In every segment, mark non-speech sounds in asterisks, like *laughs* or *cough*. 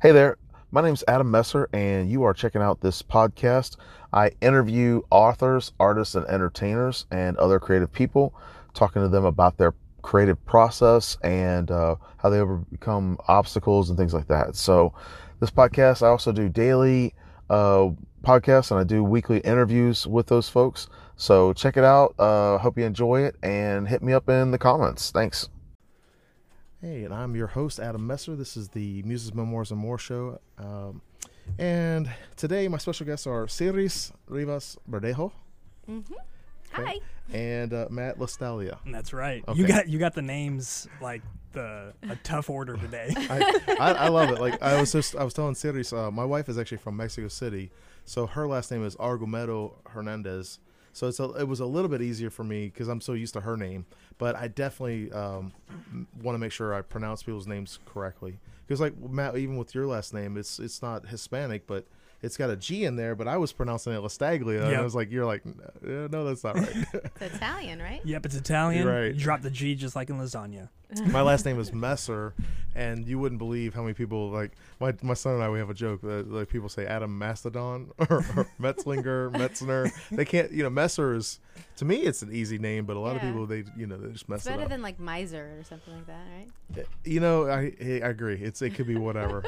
Hey there, my name is Adam Messer, and you are checking out this podcast. I interview authors, artists, and entertainers and other creative people, talking to them about their creative process and uh, how they overcome obstacles and things like that. So, this podcast, I also do daily uh, podcasts and I do weekly interviews with those folks. So, check it out. Uh, hope you enjoy it and hit me up in the comments. Thanks. Hey, and I'm your host, Adam Messer. This is the Muses, Memoirs, and More show. Um, and today, my special guests are Siris Rivas Verdejo. Mm-hmm. Okay. Hi. And uh, Matt Lostaglia. That's right. Okay. You got you got the names like the a tough order today. *laughs* I, I, I love it. Like I was just, I was telling Siris, uh, my wife is actually from Mexico City, so her last name is Argumedo Hernandez. So it's a, it was a little bit easier for me because I'm so used to her name. But I definitely um, want to make sure I pronounce people's names correctly. Because like Matt, even with your last name, it's it's not Hispanic, but it's got a G in there. But I was pronouncing it Lostaglia, and I was like, you're like, "Uh, no, that's not right. It's *laughs* Italian, right? yep, it's Italian. Right. You drop the G just like in lasagna. *laughs* my last name is Messer, and you wouldn't believe how many people like my my son and I. We have a joke that like people say Adam Mastodon *laughs* or, or Metzlinger, Metzner. They can't, you know, Messer is to me it's an easy name, but a lot of people they you know they just mess It's it better up. than like miser or something like that, right? you know, I I agree. It's it could be whatever.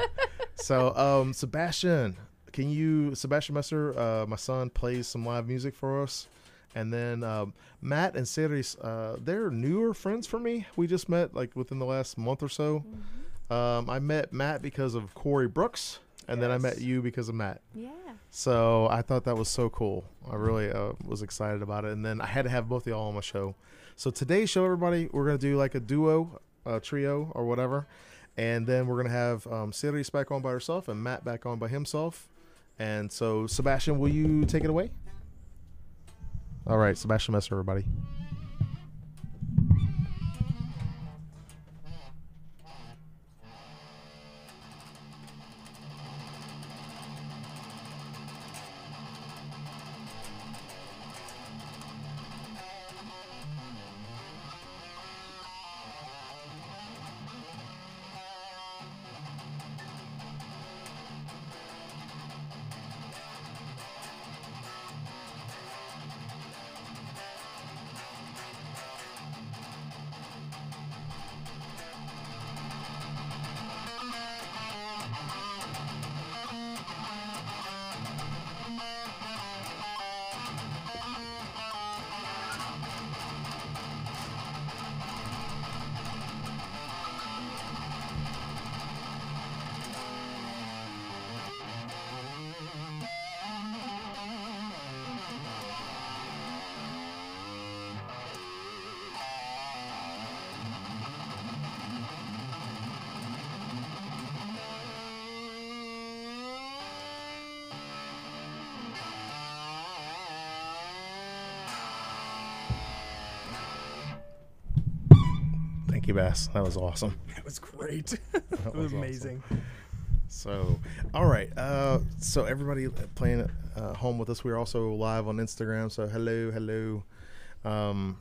so um, Sebastian, can you Sebastian Messer, uh, my son plays some live music for us. And then um, Matt and Siris, uh, they're newer friends for me. We just met like within the last month or so. Um, I met Matt because of Corey Brooks, and then I met you because of Matt. Yeah. So I thought that was so cool. I really uh, was excited about it. And then I had to have both of y'all on my show. So today's show, everybody, we're going to do like a duo, a trio, or whatever. And then we're going to have um, Siris back on by herself and Matt back on by himself. And so, Sebastian, will you take it away? All right, Sebastian Messer, everybody. Bass. That was awesome. *laughs* That was great. *laughs* That it was amazing. So, all right. Uh, so everybody playing at uh, home with us. We're also live on Instagram. So hello, hello. Um,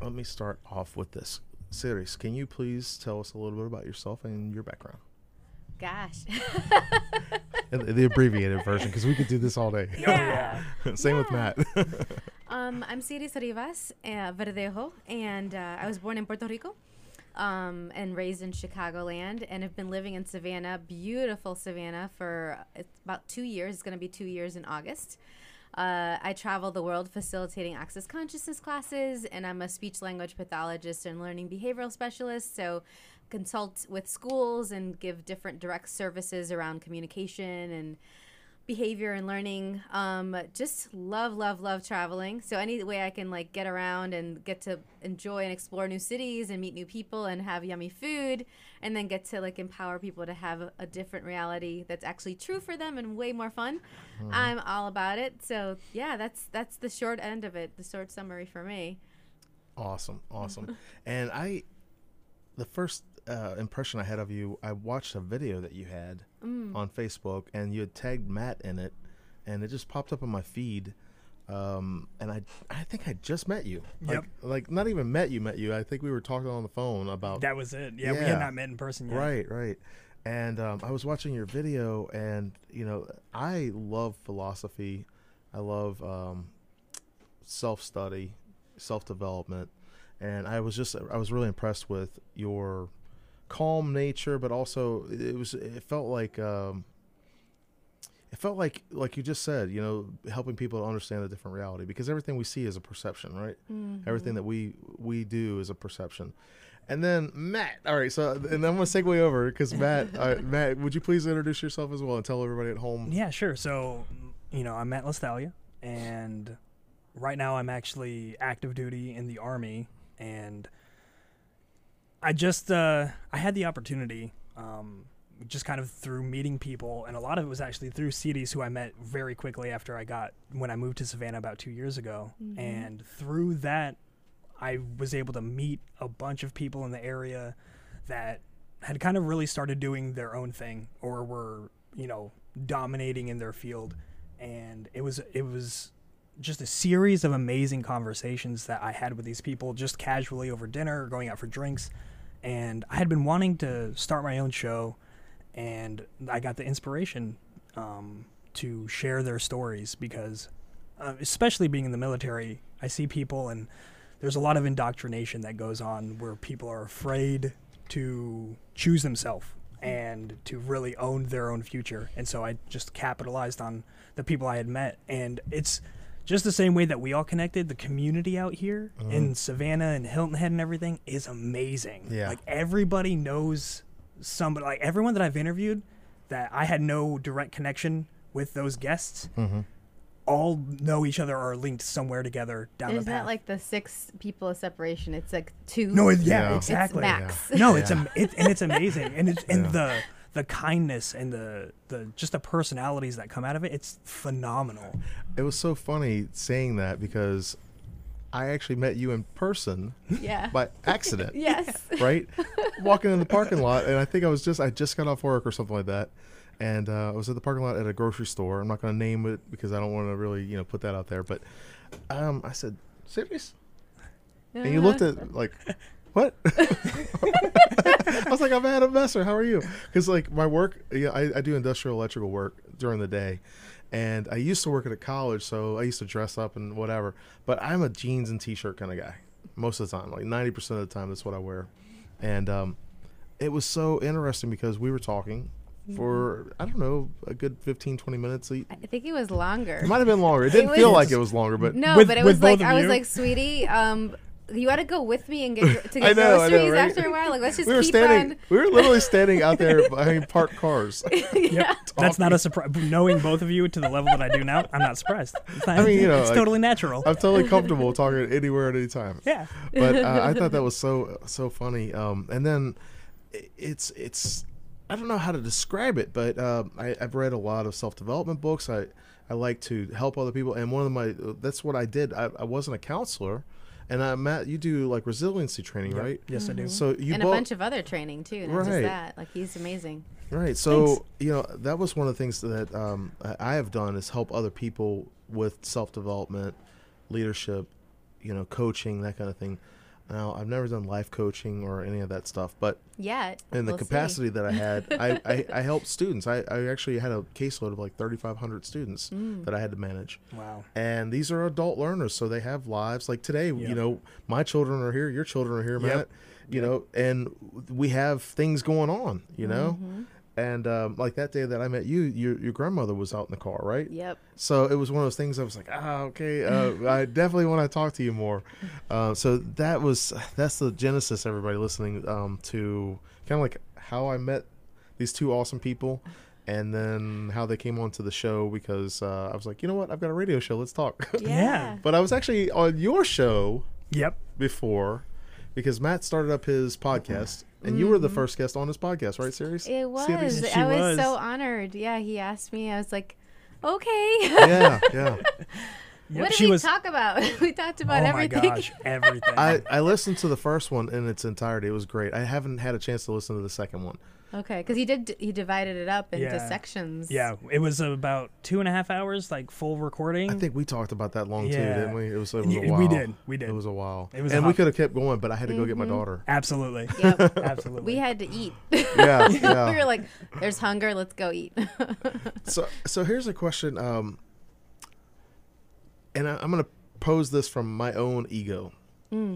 let me start off with this Siris. Can you please tell us a little bit about yourself and your background? Gosh. *laughs* The, the abbreviated version, because we could do this all day. yeah. Same with Matt. Um, I'm Siris Rivas uh, Verdejo, and uh, I was born in Puerto Rico um, and raised in Chicagoland, and have been living in Savannah, beautiful Savannah, for uh, about two years. It's going to be two years in August. Uh, I travel the world facilitating access consciousness classes, and I'm a speech language pathologist and learning behavioral specialist. So, consult with schools and give different direct services around communication and behavior and learning. Um, just love, love, love traveling. So any way I can like get around and get to enjoy and explore new cities and meet new people and have yummy food, and then get to like empower people to have a, a different reality that's actually true for them and way more fun. I'm all about it. So yeah, that's that's the short end of it. The short summary for me. Awesome, awesome. *laughs* and I, the first uh, impression I had of you, I watched a video that you had Mm. on Facebook, and you had tagged Matt in it, and it just popped up on my feed. Um, and I, I think I just met you. Like, Yep. like not even met you, met you. I think we were talking on the phone about. That was it. Yeah, we had not met in person yet. Right, right. and um, I was watching your video, and you know, I love philosophy. I love um, self study, self development, and I was just I was really impressed with your calm nature, but also it was it felt like. Um, it felt like like you just said you know helping people to understand a different reality because everything we see is a perception right Mm-hmm. everything that we we do is a perception and then matt all right so and i'm gonna segue over because matt uh, matt would you please introduce yourself as well and tell everybody at home Yeah, sure. So, you know, I'm Matt Lostaglia, and right now I'm actually active duty in the Army, and I just uh, I had the opportunity, um, just kind of through meeting people, and a lot of it was actually through Siris who I met very quickly after I got when I moved to Savannah about two years ago, and through that, I was able to meet a bunch of people in the area that had kind of really started doing their own thing or were you know dominating in their field. And it was it was just a series of amazing conversations that I had with these people just casually over dinner or going out for drinks and I had been wanting to start my own show and I got the inspiration um, to share their stories because uh, especially being in the military I see people and there's a lot of indoctrination that goes on where people are afraid to choose themselves and to really own their own future. And so I just capitalized on the people I had met. And it's just the same way that we all connected. The community out here in Savannah and Hilton Head and everything is amazing. Yeah. Like everybody knows somebody, like everyone that I've interviewed that I had no direct connection with those guests. Mm-hmm. All know each other or are linked somewhere together down It's the path. not like the six people of separation. It's like two. no, it, yeah, Yeah. It's exactly. max. No, it's Yeah. am- it, and it's amazing, and it's and Yeah. the the kindness and the the just the personalities that come out of it. It's phenomenal. it was so funny saying that because i actually met you in person Yeah. by accident *laughs* yes. right? Walking in the parking lot, and I think I was just I just got off work or something like that, and uh, I was at the parking lot at a grocery store. I'm not going to name it because I don't want to really you know put that out there, but um, I said, "Siris?" And you looked Uh-huh. at like, what? *laughs* I was like, I'm Adam Messer. How are you? Because like my work, yeah, I, I do industrial electrical work during the day, and I used to work at a college, so I used to dress up and whatever. But I'm a jeans and t-shirt kind of guy most of the time. Like 90 percent of the time, that's what I wear. And um, it was so interesting because we were talking for I don't know a good 15, 20 minutes. I think it was longer. It might have been longer. It *laughs* didn't was- feel like it was longer, but No, With- but it was like I was like, sweetie, um, you got to go with me and get to *laughs* get know, I know, groceries right? after a while. Like, let's just we were keep standing. on. We were literally standing out there *laughs* behind parked cars. *laughs* yeah. That's not a surprise. Knowing both of you to the level that I do now, I'm not surprised. It's not- I mean, you know, it's like- totally natural. I'm totally comfortable talking anywhere at any time. yeah, But uh, I thought that was so so funny. Um, and then it's it's I don't know how to describe it, but um, I, I've read a lot of self development books. I I like to help other people, and one of my that's what I did. I, I wasn't a counselor, and I Matt, you do like resiliency training, Yep. right? Yes, I do. So you and a bunch of other training too, not Right. just that. Like he's amazing. Right. So Thanks. you know that was one of the things that um, I- I have done is help other people with self development, leadership, you know, coaching that kind of thing. Now I've never done life coaching or any of that stuff, but Yeah. in the we'll see. capacity that I had, *laughs* I, I, I helped students. I, I actually had a caseload of like 3,500 students Mm. that I had to manage. wow. And these are adult learners, so they have lives. Like today, you know, my children are here, your children are here, Yep. Matt. You know, and we have things going on. You know, Mm-hmm. And um, like that day that I met you, your your grandmother was out in the car, right? Yep. So it was one of those things. I was like, ah, okay, uh, I *laughs* definitely want to talk to you more. Uh, so that was that's the genesis. Everybody listening um, to kind of like how I met these two awesome people, and then how they came onto the show because uh, I was like, you know what, I've got a radio show. Let's talk. *laughs* Yeah. but I was actually on your show Yep. before because Matt started up his mm-hmm. podcast, and you were the mm-hmm. first guest on his podcast, right? Siris. It was. Siris? I was, was. so honored. Yeah, he asked me. I was like, okay. Yeah, yeah. *laughs* Yep. what did she we was. talk about? *laughs* we talked about oh everything. my gosh, everything. *laughs* I, I listened to the first one in its entirety. It was great. I haven't had a chance to listen to the second one. Okay, because he did. He divided it up into Yeah. sections. Yeah, it was about two and a half hours, like full recording. I think we talked about that long too, didn't we? It was, it was a Y- while. we did, we did. It was a while. It was a and we could have kept going, but I had to go get my daughter. Absolutely. *laughs* Yep. *laughs* Absolutely. we had to eat. Yeah, *laughs* yeah. we were like, "There's hunger. Let's go eat." So, so here's a question, um, and I, I'm going to pose this from my own ego.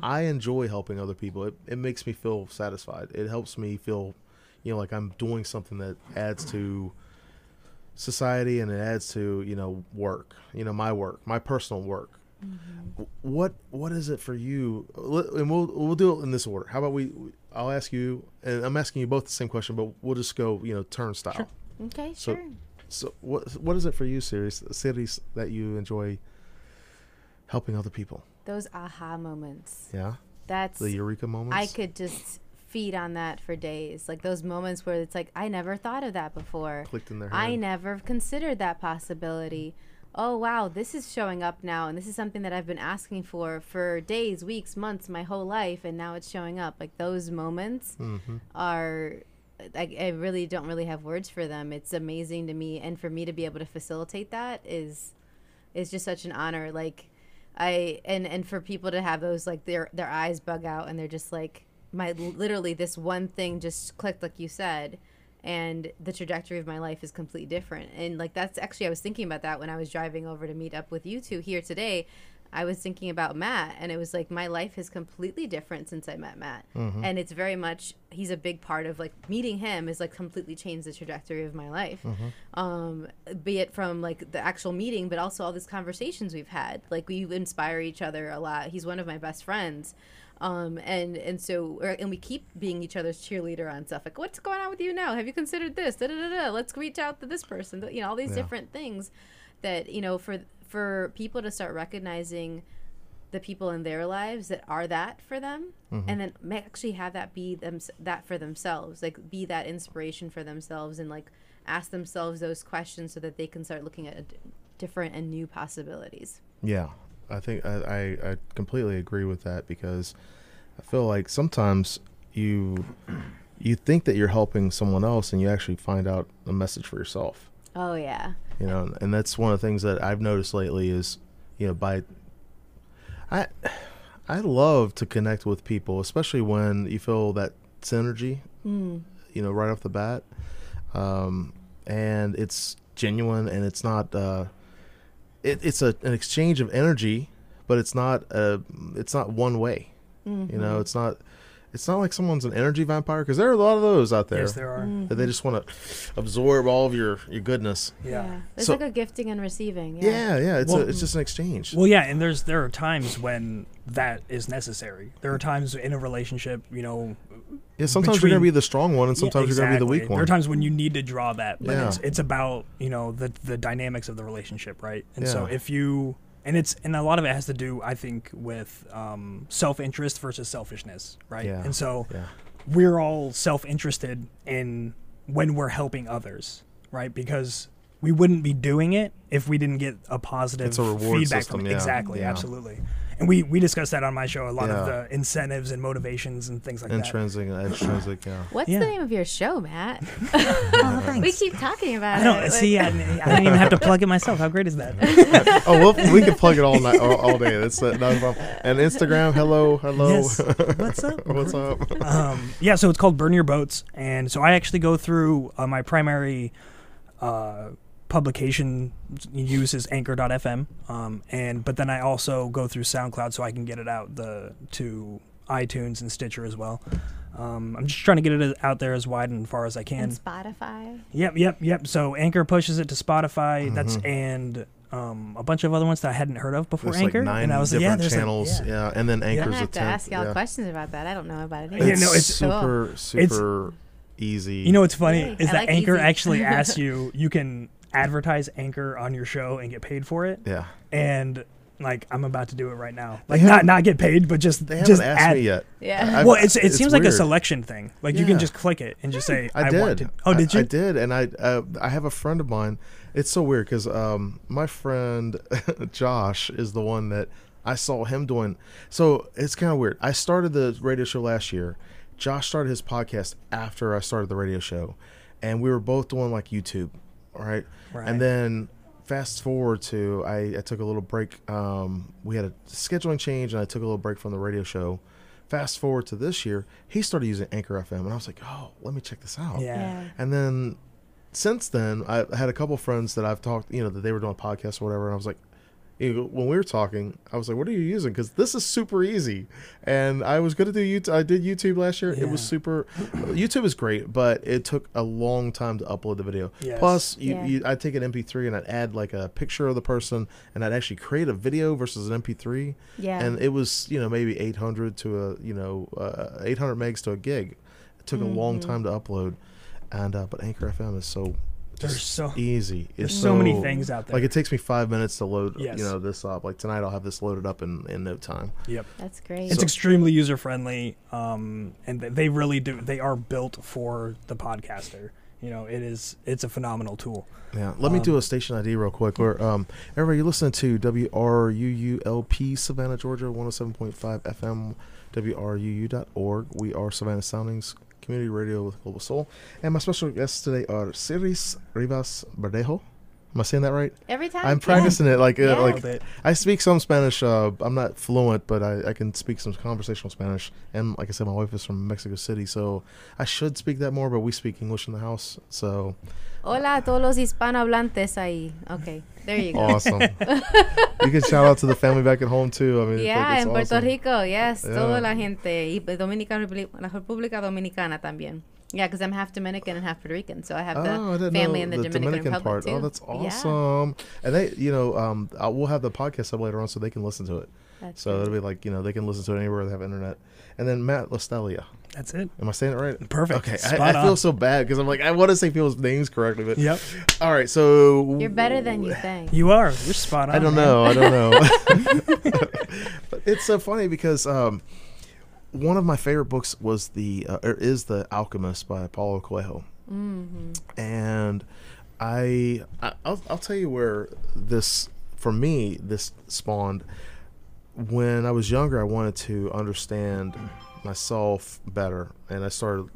I enjoy helping other people. It, it makes me feel satisfied. It helps me feel, you know, like I'm doing something that adds to society and it adds to you know work. You know, my work, my personal work. Mm-hmm. W- What what is it for you? And we'll we'll do it in this order. How about we? I'll ask you, and I'm asking you both the same question, but we'll just go you know turnstile. okay, So- sure. So what what is it for you, Siris Siris that you enjoy helping other people? Those aha moments. Yeah, That's the eureka moments. I could just feed on that for days. Like those moments where it's like I never thought of that before. clicked in their head. I never considered that possibility. Oh wow, this is showing up now, and this is something that I've been asking for for days, weeks, months, my whole life, and now it's showing up. Like those moments Mhm. are, I, I really don't really have words for them. It's amazing to me, and for me to be able to facilitate that is, is just such an honor. Like, I and and for people to have those like their their eyes bug out and they're just like my literally this one thing just clicked like you said and the trajectory of my life is completely different. And like that's actually i was thinking about that when i was driving over to meet up with you two here today. I was thinking about matt and it was like my life is completely different since i met matt. And it's very much he's a big part of like meeting him has like completely changed the trajectory of my life. Um be it from like the actual meeting but also all these conversations we've had. Like we inspire each other a lot. He's one of my best friends um and and so or, and we keep being each other's cheerleader on stuff like what's going on with you now? Have you considered this? Da, da, da, da. let's reach out to this person. You know all these Yeah. different things that you know for for people to start recognizing the people in their lives that are that for them and then actually have that be them that for themselves like be that inspiration for themselves and like ask themselves those questions so that they can start looking at different and new possibilities. Yeah, I think I, I I completely agree with that because I feel like sometimes you you think that you're helping someone else and you actually find out a message for yourself. oh yeah you know and that's one of the things that i've noticed lately is you know by i i love to connect with people especially when you feel that synergy mm. you know right off the bat um and it's genuine and it's not uh it, it's a, an exchange of energy but it's not uh it's not one way. You know it's not it's not like someone's an energy vampire because there are a lot of those out there Yes, there are. Mm. that they just want to absorb all of your your goodness Yeah. it's So- like a gifting and receiving. Yeah. Yeah, yeah, it's Well- a, it's just an exchange. Well, yeah, and there's there are times when that is necessary. There are times in a relationship, you know. yeah, sometimes you're gonna be the strong one, and yeah, sometimes you're gonna be the exactly. weak There one. are times when you need to draw that, but Yeah. it's it's about you know the the dynamics of the relationship, right? And so if you and it's and a lot of it has to do, I think, with um, self interest versus selfishness, right? Yeah. And so yeah, we're all self-interested in when we're helping others, right? Because we wouldn't be doing it if we didn't get a positive It's a reward feedback system, from yeah. Exactly, absolutely. And we we discussed that on my show a lot of the incentives and motivations and things like that. intrinsic, and extrinsic. Yeah, What's Yeah. the name of your show, Matt? *laughs* *laughs* Oh, we keep talking about I it. don't like- see. I, I didn't even have to plug it myself. How great is that? *laughs* oh, well, we can plug it all night, all, all day. That's uh, not a problem. And Instagram, hello, hello, Yes. What's up? what's up? um, yeah, so it's called Burn Your Boats, and so I actually go through uh, my primary uh, publication uses Anchor.fm, um, and but then I also go through SoundCloud so I can get it out the to iTunes and Stitcher as well. Um, I'm just trying to get it out there as wide and far as I can. And Spotify. Yep, yep, yep. So Anchor pushes it to Spotify. That's Mhm. and um, a bunch of other ones that I hadn't heard of before There's Anchor. like nine and I was like, yeah, different there's like- channels. yeah. yeah. and then I'm anchors gonna a have to tenth, ask y'all yeah. questions about that. I don't know about it. Yeah, no, it's- super, super easy. You know what's funny Yay, is I that like Anchor easy. actually asks *laughs* you you can advertise Anchor on your show and get paid for it. yeah, And like I'm about to do it right now. Like not haven't- get paid, but just they haven't just asked add, me yet. Yeah. I- Well, it's, it it's seems like a selection thing. Like you can just click it and just say I, I, did. want to. Oh, did I, you? I did, and I uh, I have a friend of mine. It's so weird because um, my friend *laughs* Josh is the one that I saw him doing. So it's kind of weird. I started the radio show last year, Josh started his podcast after I started the radio show, and we were both doing like YouTube, right? Right. And then fast forward to I, I took a little break. Um, we had a scheduling change, and I took a little break from the radio show. Fast forward to this year, he started using Anchor FM, and I was like, oh, let me check this out. Yeah. And then since then, I had a couple friends that I've talked, you know, that they were doing podcasts or whatever, and I was like, you know, when we were talking, I was like, "What are you using?" Because this is super easy, and I was going to do YouTube. I did YouTube last year. It was super. YouTube is great, but it took a long time to upload the video. Yes. Plus, you, Yeah. you, I'd take an MP3 and I'd add like a picture of the person, and I'd actually create a video versus an MP3 Yeah. and it was you know maybe 800 to a you know uh, 800 megs to a gig it took a long Mm-hmm. time to upload and uh, but anchor fm is so There's just so- easy There's it's so many things out there. like it takes me five minutes to load Yes. you know this up like tonight i'll have this loaded up in in no time Yep. That's great. It's So- extremely user friendly, um, and they really do. They are built for the podcaster. You know, it is. It's a phenomenal tool. yeah let me do Um, a station id real quick where um everybody you listen to wruulp savannah georgia 107.5 fm wruu.org we are savannah soundings community radio with global soul and my special guests today are Siris Rivas Verdejo am i saying that right Every time. I'm yeah. practicing it like uh, like I speak some Spanish. Uh, I'm not fluent, but I, I can speak some conversational Spanish. And like I said, my wife is from Mexico City, so I should speak that more. But we speak English in the house, so Hola a todos los hispanohablantes ahí. Okay, there you go. awesome. *laughs* you can shout out to the family back at home too. I mean, it's like, Yeah, it's Puerto awesome. Rico, yes, Yeah. toda la gente y Dominicana, la República Dominicana también. Yeah, because I'm half Dominican and half Puerto Rican, so I have Oh, I the didn't family know in the, Dominican, Republic part. too. Oh, that's Yeah, awesome. And they, you know, um, I, we'll have the podcast up later on so they can listen to it. that's So it'll be like, you know, they can listen to it anywhere they have internet. And then Matt Lostaglia. That's it. Am I saying it right? Perfect. Okay, Spot I, I feel so bad because I'm like I want to say people's names correctly, but Yep. all right. So You're better than you think. You are. You're spot on. I don't man. know. I don't know. *laughs* *laughs* but it's so funny because um, one of my favorite books was the uh, or is the Alchemist by Paulo Coelho, hmm and I, I I'll, I'll tell you where this for me this spawned. When I was younger, I wanted to understand myself better, and I started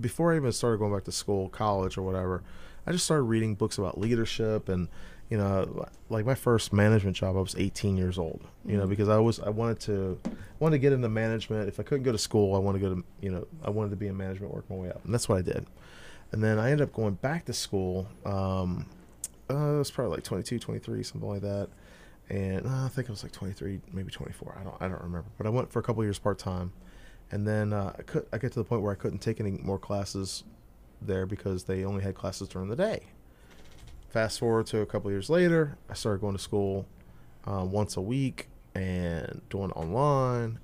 before I even started going back to school, college, or whatever. I just started reading books about leadership and you know like my first management job i was 18 years old you know Mhm. because i was i wanted to wanted to get into management. If i couldn't go to school i wanted to go to you know i wanted to be in management work my way up. And that's what i did. And then i ended up going back to school um uh, it was probably like 22 23 something like that. And uh, i think it was like 23 maybe 24 i don't i don't remember. But i went for a couple years part-time and then uh, I could I get to the point where I couldn't take any more classes there because they only had classes during the day. Fast forward to a couple years later, I started going to school um, once a week and doing online,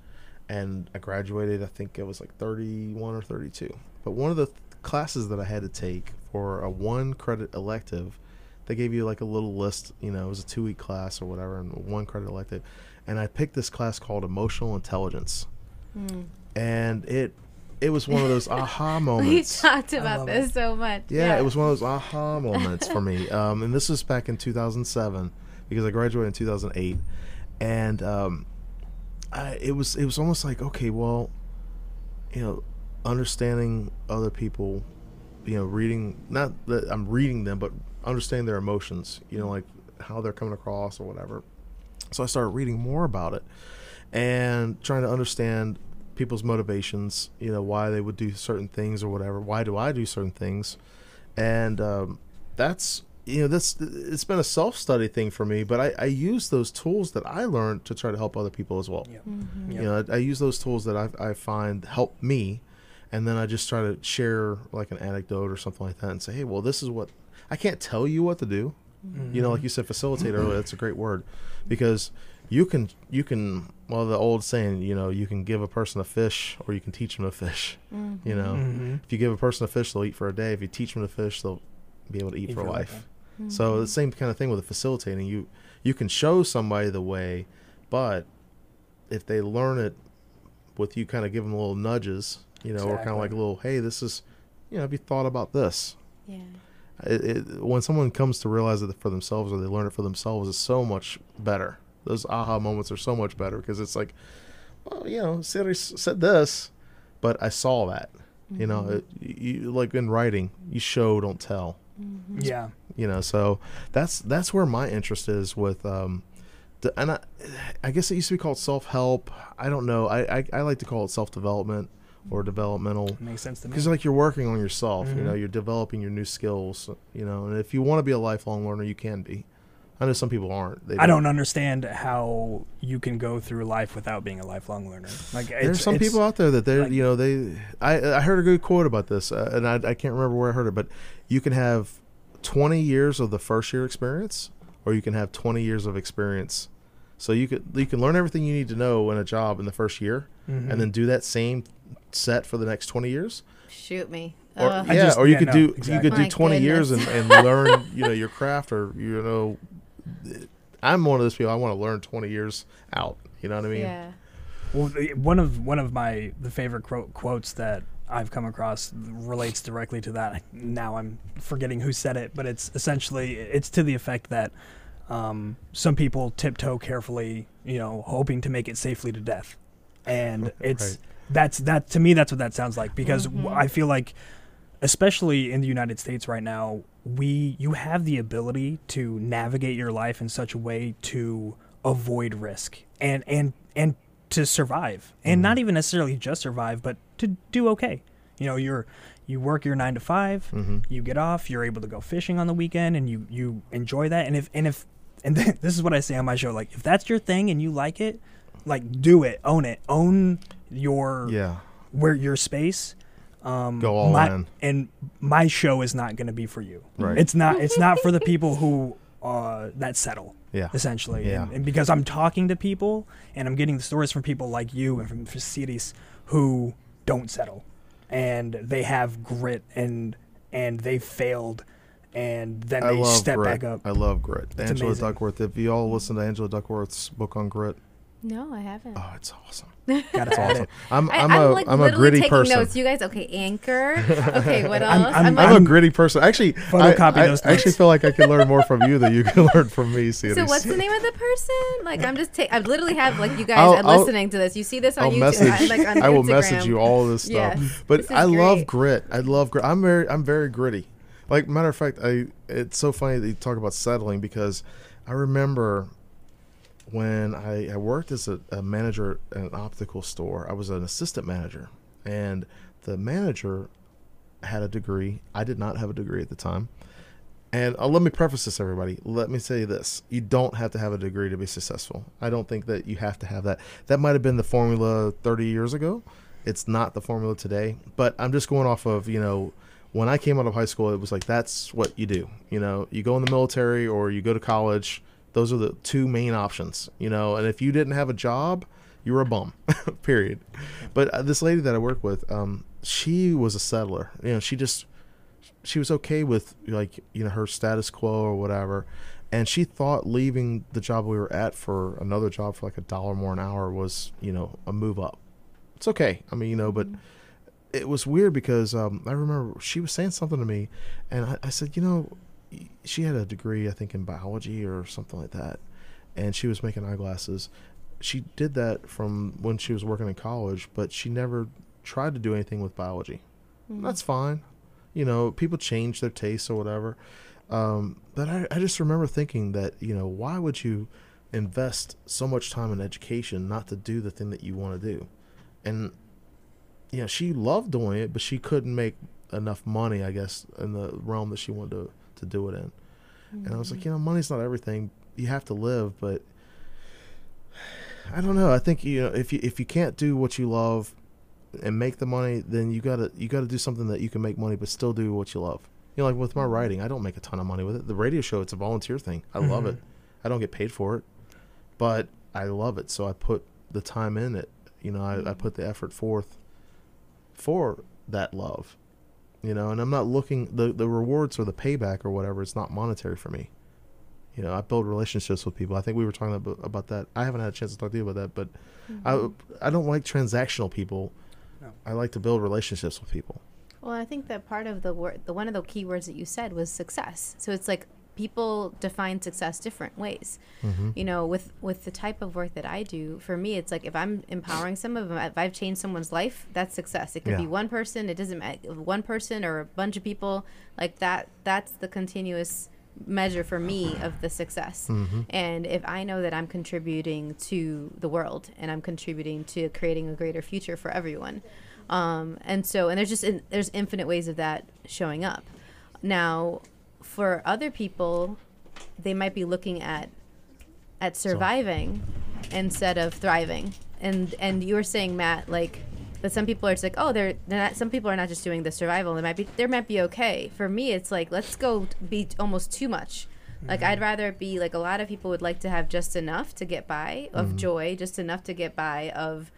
and I graduated. I think it was like 31 or 32. But one of the th- classes that I had to take for a one credit elective, they gave you like a little list. You know, it was a two week class or whatever, and one credit elective. And I picked this class called Emotional Intelligence Mm. And it it was one of those aha *laughs* moments. We talked about this it. so much. Yeah, it was one of those aha moments for me. *laughs* Um, and this was back in 2007 because I graduated in 2008, and um, I, it was it was almost like okay, well, you know, understanding other people, you know, reading not that I'm reading them, but understanding their emotions. You know, like how they're coming across or whatever. So I started reading more about it and trying to understand people's motivations, you know, why they would do certain things or whatever. Why do I do certain things? And um, that's, you know, that's, it's been a self study thing for me, but I, I use those tools that I learned to try to help other people as well. Yep. Mhm. Yep. You know, I, I use those tools that I, I find help me, and then I just try to share like an anecdote or something like that and say, hey, well, this is what I can't tell you what to do. You know, like you said, facilitate earlier. That's a great word because you can you can well the old saying you know you can give a person a fish or you can teach them to fish. Mhm. You know, Mhm. if you give a person a fish, they'll eat for a day. If you teach them to fish, they'll be able to eat, Eat for for a life. Mhm. So the same kind of thing with the facilitating. You you can show somebody the way, but if they learn it with you, kind of give them little nudges, you know, or kind of like a little, hey, this is, you know, have you thought about this? yeah. It, it, when someone comes to realize it for themselves or they learn it for themselves, it's so much better. Those aha moments are so much better because it's like, well, you know, Siris said this, but I saw that. You know, it, you, like in writing, you show, don't tell. Yeah. You know, so that's that's where my interest is with. Um, the, and I, I guess it used to be called self help. I don't know. I, I I like to call it self development or developmental Makes sense to me. because like you're working on yourself. You know, Mhm. you're developing your new skills. You know, and if you want to be a lifelong learner, you can be. I know some people aren't. They I don't understand how you can go through life without being a lifelong learner. Like There's some people out there that they're like- you know they I I heard a good quote about this uh, and I I can't remember where I heard it but you can have 20 years of the first year experience or you can have 20 years of experience so you could you can learn everything you need to know in a job in the first year Mhm. and then do that same set for the next 20 years Shoot me. or Ugh. I yeah just- or you yeah, could no, do you exactly. could do My 20 years and, and learn *laughs* you know your craft or you know I'm one of those people I want to learn 20 years out you know what I mean yeah. Well, one of one of my the favorite quote, quotes that I've come across relates directly to that. Now I'm forgetting who said it, but it's essentially it's to the effect that um, some people tiptoe carefully, you know, hoping to make it safely to death, and *laughs* it's Right. that's that to me that's what that sounds like because w Mhm. I feel like especially in the United States right now we you have the ability to navigate your life in such a way to avoid risk and and and to survive. And not even necessarily just survive but to do okay. You know you're you work your 9 to 5 Mhm. you get off you're able to go fishing on the weekend and you you enjoy that. And if and if and *laughs* this is what I say on my show like if that's your thing and you like it like do it own it own your yeah. where your space um Go all my, in. and my show is not going to be for you Right. it's not it's not for the people who uh that settle yeah essentially Yeah. and, and because i'm talking to people and i'm getting the stories from people like you and from Siris who don't settle and they have grit and and they failed and then I they love step grit. back up I love grit. It's Angela amazing. Duckworth. If you all listen to Angela Duckworth's book on grit, No, I haven't. oh, it's awesome. Gotta It's add awesome. I'm I, I'm a like am a gritty taking person. notes. You guys, okay? Anchor. *laughs* Okay, what else? I'm- I'm- I'm, I'm- a gritty person. Actually, I, Photocopy I, those I actually feel like I can learn more from you than you can *laughs* learn from me. Siris. so what's the name of the person? Like I'm just ta- I literally have like you guys I'll- are I'll- listening to this. You see this on I'll YouTube. message. I, *laughs* like on I will Instagram. message you all this stuff. Yeah. But This is I love great. grit. I love grit. I'm very I'm very gritty. Like matter of fact, I it's so funny that you talk about settling because I remember when I, I worked as a, a manager at an optical store. I was an assistant manager, and the manager had a degree. I did not have a degree at the time. And uh, let me preface this, everybody. Let me say this: you don't have to have a degree to be successful. I don't think that you have to have that. That might have been the formula 30 years ago. It's not the formula today. But I'm just going off of you know when I came out of high school, it was like that's what you do. You know, you go in the military or you go to college. Those are the two main options. You know, and if you didn't have a job, you were a bum. *laughs* Period. But uh, this lady that I work with, um, she was a settler. You know, she just she was okay with like you know her status quo or whatever and she thought leaving the job we were at for another job for like a dollar more an hour was you know a move up it's okay i mean you know but it was weird because um, i remember she was saying something to me and I, I said you know she had a degree i think in biology or something like that and she was making eyeglasses. She did that from when she was working in college but she never tried to do anything with biology. That's fine. You know people change their tastes or whatever. Um, but I, I just remember thinking that you know why would you invest so much time in education not to do the thing that you want to do? And you know she loved doing it but she couldn't make enough money i guess in the realm that she wanted to, to do it in and i was like mm-hmm. you know money's not everything you have to live but i don't know i think you know if you if you can't do what you love and make the money, then you gotta you gotta do something that you can make money but still do what you love. You know, like with my mm-hmm. writing, I don't make a ton of money with it. The radio show, it's a volunteer thing. I love Mhm. it. Mm-hmm. I don't get paid for it, but I love it. So I put the time in it. You know, I, I put the effort forth for that love. You know, and I'm not looking the the rewards or the payback or whatever. It's not monetary for me. You know, I build relationships with people. I think we were talking about, about that. I haven't had a chance to talk to you about that, but I mm-hmm. I don't like transactional people. No. I like to build relationships with people. Well, I think that part of the word, the one of the key words that you said was success. So it's like people define success different ways. You know, with with the type of work that I do, for me, it's like if I'm empowering someone, if I've changed someone's life, that's success. It could be one person. It doesn't matter. One person or a bunch of people. Like that. That's the continuous measure for me of the success. And if I know that I'm contributing to the world and I'm contributing to creating a greater future for everyone, um, and so and there's just in, there's infinite ways of that showing up. Now, for other people, they might be looking at at surviving instead of thriving. And and you were saying Matt like but some people are just like, oh, they're, they're not. Some people are not just doing the survival. They might be. They might be okay. For me, it's like let's go be almost too much. Like mm-hmm. I'd rather be like a lot of people would like to have just enough to get by of mm-hmm. joy, just enough to get by of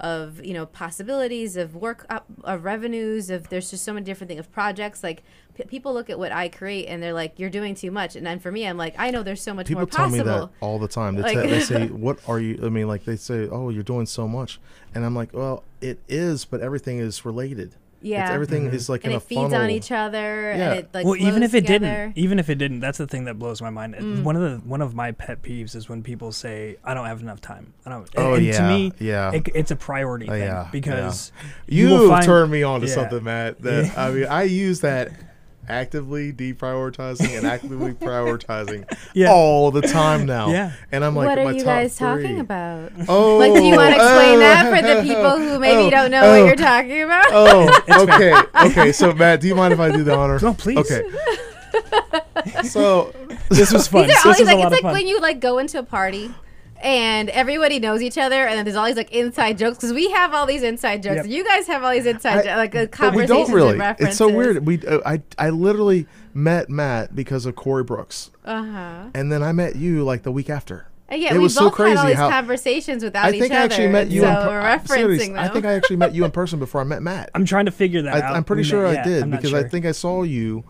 of you know possibilities of work up of revenues of there's just so many different things of projects like p- people look at what I create and they're like you're doing too much and then for me I'm like I know there's so much People more tell me possible that all the time. They, Like- te- they say, *laughs* "What are you?" I mean, like they say, "Oh, you're doing so much," and I'm like, "Well, it is, but everything is related. Yeah. it's, everything is like and in it a feeds funnel. on each other Yeah. and it like well, even if it together. didn't, even if it didn't, that's the thing that blows my mind. Mm. One of the one of my pet peeves is when people say, "I don't have enough time." I don't. Oh, and yeah, to me, yeah. it, it's a priority Oh, thing yeah, because You, will have find- turned me on to Yeah. something, Matt. That I mean, I use that actively deprioritizing and actively *laughs* prioritizing Yeah. all the time now. Yeah. and I'm like, what my are you top guys three. talking about? Oh, Like, do you want to explain oh, that for the oh, people who maybe oh, don't know oh, what you're talking about? Oh, okay, okay. So, Matt, do you mind if I do the honor? No, please. Okay. *laughs* So, this was fun. These are this always was like a lot it's of like fun. when you like go into a party and everybody knows each other, and then there's all these like inside jokes because we have all these inside jokes. Yep. You guys have all these inside I- jo- like uh, but we don't really. and. It's so weird. We, uh, I, I literally met Matt because of Corey Brooks, Uh huh. and then I met you like the week after. Yeah, It we was both so crazy had all these how- conversations without I each think other. I actually met you. so in per- we're I'm serious. referencing them. I think I actually met you in person before I met Matt. I'm trying to figure that I, out. I'm pretty We sure met- I yeah, did I'm not because I think I saw you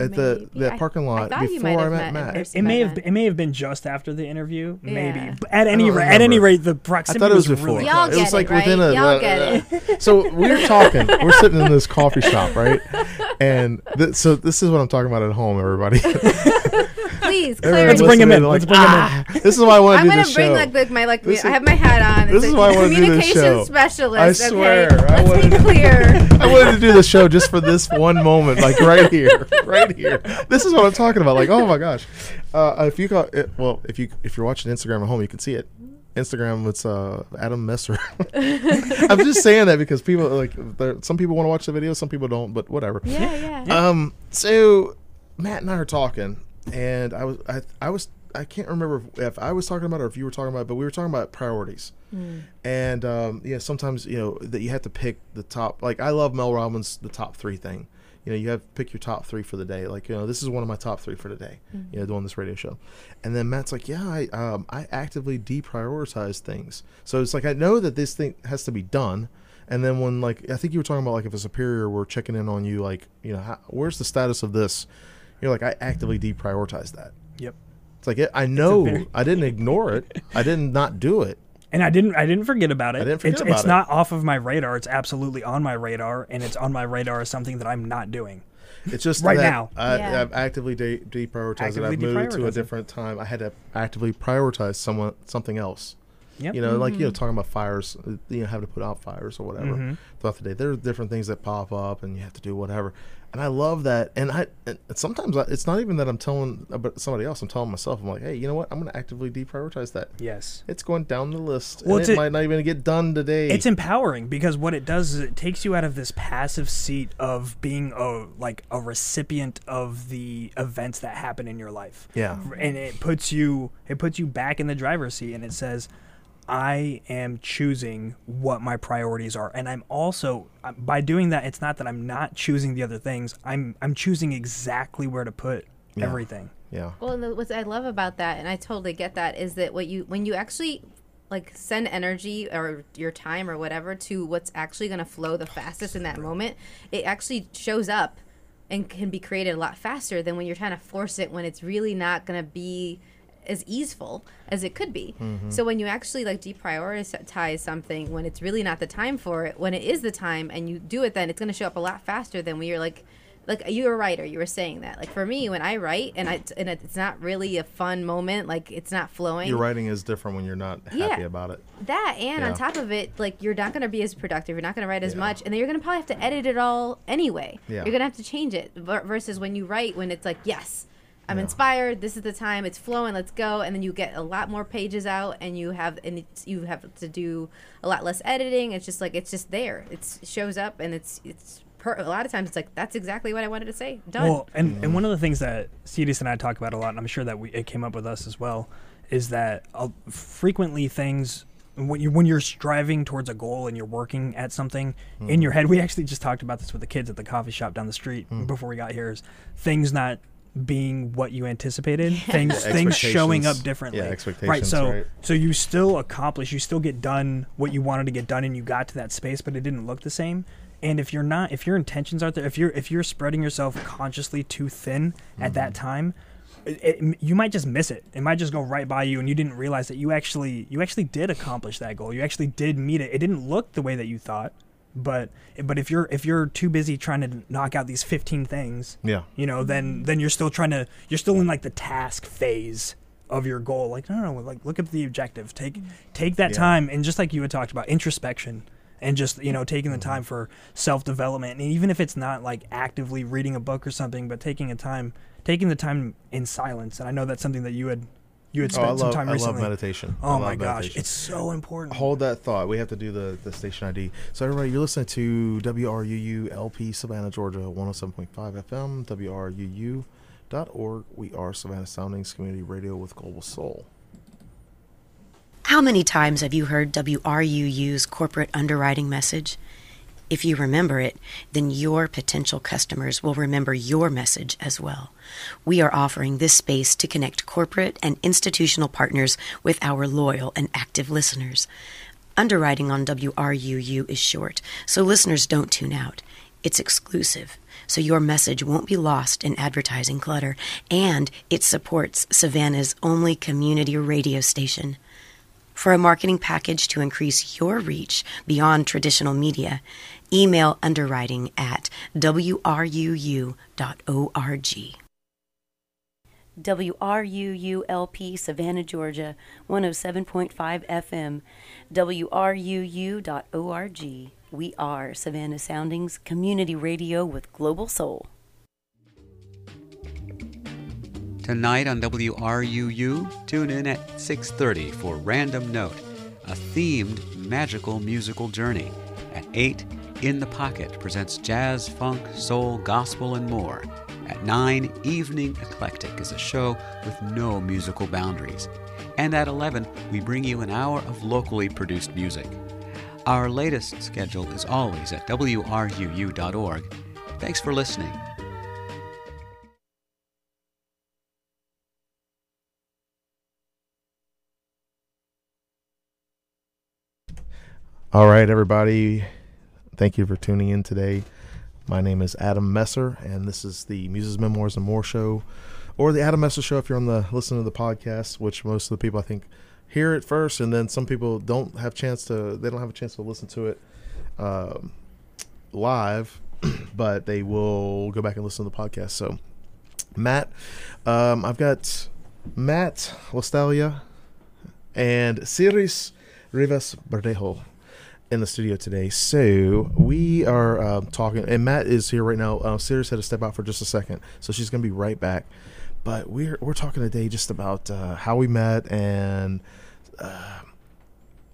at the Maybe. that I- parking I lot thought you before might I have met met in Matt. person. it may have been, it may have been just after the interview, maybe. Yeah. But at any don't rate, at any remember. rate, the I proximity thought it was was before. really Y'all it get was like it, right? within a. Y'all uh, get uh, *laughs* So we're talking. We're sitting in this coffee shop, right? *laughs* And th- so this is what I'm talking about at home, everybody. *laughs* Please, Everyone clarity. Let's bring him in. like, Let's bring him in. This is why I want to do this show. I'm gonna bring like the, my like This I have my hat on. this is like why I wanna do this communications show. specialist. I swear, Okay, I let's be clear. *laughs* I wanted to do the show just for this one moment, like right here, right here. This is what I'm talking about. Like, oh my gosh, uh, if you got it, well, if you if you're watching Instagram at home, you can see it. Instagram, it's uh, Adam Messer. *laughs* I'm just saying that because people like there- some people want to watch the video, some people don't, but whatever. Yeah, yeah. Um, so Matt and I are talking, and I was I I was I can't remember if, I was talking about it or if you were talking about, it, but we were talking about priorities. And um, yeah, sometimes you know that you have to pick the top. Like I love Mel Robbins' the top three thing. You know, you have to pick your top three for the day. Like you know, this is one of my top three for the day. You know, doing this radio show. And then Matt's like, yeah, I um, I actively deprioritize things. So it's like I know that this thing has to be done. And then when like I think you were talking about like if a superior were checking in on you, like you know, how, where's the status of this? You're like, I actively deprioritize that. Yep. It's like I know very- I didn't ignore it. I didn't not do it. And I didn't I didn't forget about it. I didn't forget it's about it's it. not off of my radar. It's absolutely on my radar and it's on my radar as something that I'm not doing. It's just Right that now. I, Yeah. I've actively de- deprioritized Actively it. I've moved to a different time. I had to actively prioritize someone something else. Yep. You know, like Mm-hmm. you know, talking about fires, uh, you know, having to put out fires or whatever Mhm. throughout the day. There are different things that pop up, and you have to do whatever. And I love that. And I and sometimes I, it's not even that I'm telling about somebody else. I'm telling myself. I'm like, hey, you know what? I'm going to actively deprioritize that. Yes. It's going down the list. Well, and it a- might not even get done today. It's empowering because what it does is it takes you out of this passive seat of being a like a recipient of the events that happen in your life. yeah. And it puts you it puts you back in the driver's seat and it says I am choosing what my priorities are and I'm also uh, by doing that it's not that I'm not choosing the other things. I'm I'm choosing exactly where to put Yeah. everything. Yeah. Well, and the, what I love about that, and I totally get that, is that what you when you actually like send energy or your time or whatever to what's actually going to flow the fastest in that moment, it actually shows up and can be created a lot faster than when you're trying to force it when it's really not going to be as easeful as it could be. Mm-hmm. So when you actually like deprioritize something when it's really not the time for it, when it is the time and you do it then it's going to show up a lot faster than when you're like like you're a writer you were saying that like for me when i write and i and it's not really a fun moment like it's not flowing Your writing is different when you're not happy Yeah. about it. that and Yeah. on top of it like you're not going to be as productive you're not going to write as Yeah. much and then you're going to probably have to edit it all anyway Yeah. you're going to have to change it ver- versus when you write when it's like yes i'm Yeah. inspired this is the time it's flowing let's go and then you get a lot more pages out and you have and it's, you have to do a lot less editing it's just like it's just there it's, it shows up and it's it's per, a lot of times it's like that's exactly what i wanted to say done Well, and, and one of the things that Siris and I talk about a lot, and I'm sure that we, it came up with us as well, is that uh, frequently things when you when you're striving towards a goal and you're working at something in your head. We actually just talked about this with the kids at the coffee shop down the street before we got here. Is things not being what you anticipated, *laughs* things things showing up differently. Yeah, right. expectations, So right. so you still accomplish, you still get done what you wanted to get done, and you got to that space, but it didn't look the same. And if you're not, if your intentions aren't there, if you're if you're spreading yourself consciously too thin at that Mm-hmm. time, it, it, you might just miss it. It might just go right by you, and you didn't realize that you actually you actually did accomplish that goal. You actually did meet it. It didn't look the way that you thought, but but if you're if you're too busy trying to knock out these 15 things, Yeah. you know, then then you're still trying to you're still in like the task phase of your goal. Like no, no, no like look at the objective. Take take that Yeah. time and just like you had talked about introspection and just you know taking the Mm-hmm. time for self development. And even if it's not like actively reading a book or something, but taking a time taking the time in silence. And I know that's something that you had you had Oh, spent I some love, time I love recently. meditation. Oh love my gosh, meditation. it's so important. Hold that thought. We have to do the, the station ID. So, everybody, you're listening to WRUU LP Savannah, Georgia, 107.5 FM, WRUU.org. We are Savannah Soundings Community Radio with Global Soul. How many times have you heard WRUU's corporate underwriting message? If you remember it, then your potential customers will remember your message as well. We are offering this space to connect corporate and institutional partners with our loyal and active listeners. Underwriting on WRUU is short, so listeners don't tune out. It's exclusive, so your message won't be lost in advertising clutter, and it supports Savannah's only community radio station. For a marketing package to increase your reach beyond traditional media, email underwriting at wruu.org. WRUULP Savannah, Georgia, 107.5 FM, WRUU.org. We are Savannah Soundings Community Radio with Global Soul. Tonight on WRUU, tune in at 6:30 for Random Note, a themed magical musical journey. At 8, In the Pocket presents jazz, funk, soul, gospel, and more. At 9, Evening Eclectic is a show with no musical boundaries. And at 11, we bring you an hour of locally produced music. Our latest schedule is always at WRUU.org. Thanks for listening. All right, everybody. Thank you for tuning in today. My name is Adam Messer, and this is the Muses, Memoirs, and More show, or the Adam Messer show if you're on the listening to the podcast, which most of the people I think hear it first, and then some people don't have chance to they don't have a chance to listen to it um, live, *clears throat* but they will go back and listen to the podcast. So, Matt, um, I've got Matt Lostaglia and Siris Rivas Verdejo in the studio today. So we are um, talking, and Matt is here right now. Uh, Siris had to step out for just a second, so she's gonna be right back. But we're we're talking today just about uh, how we met, and uh,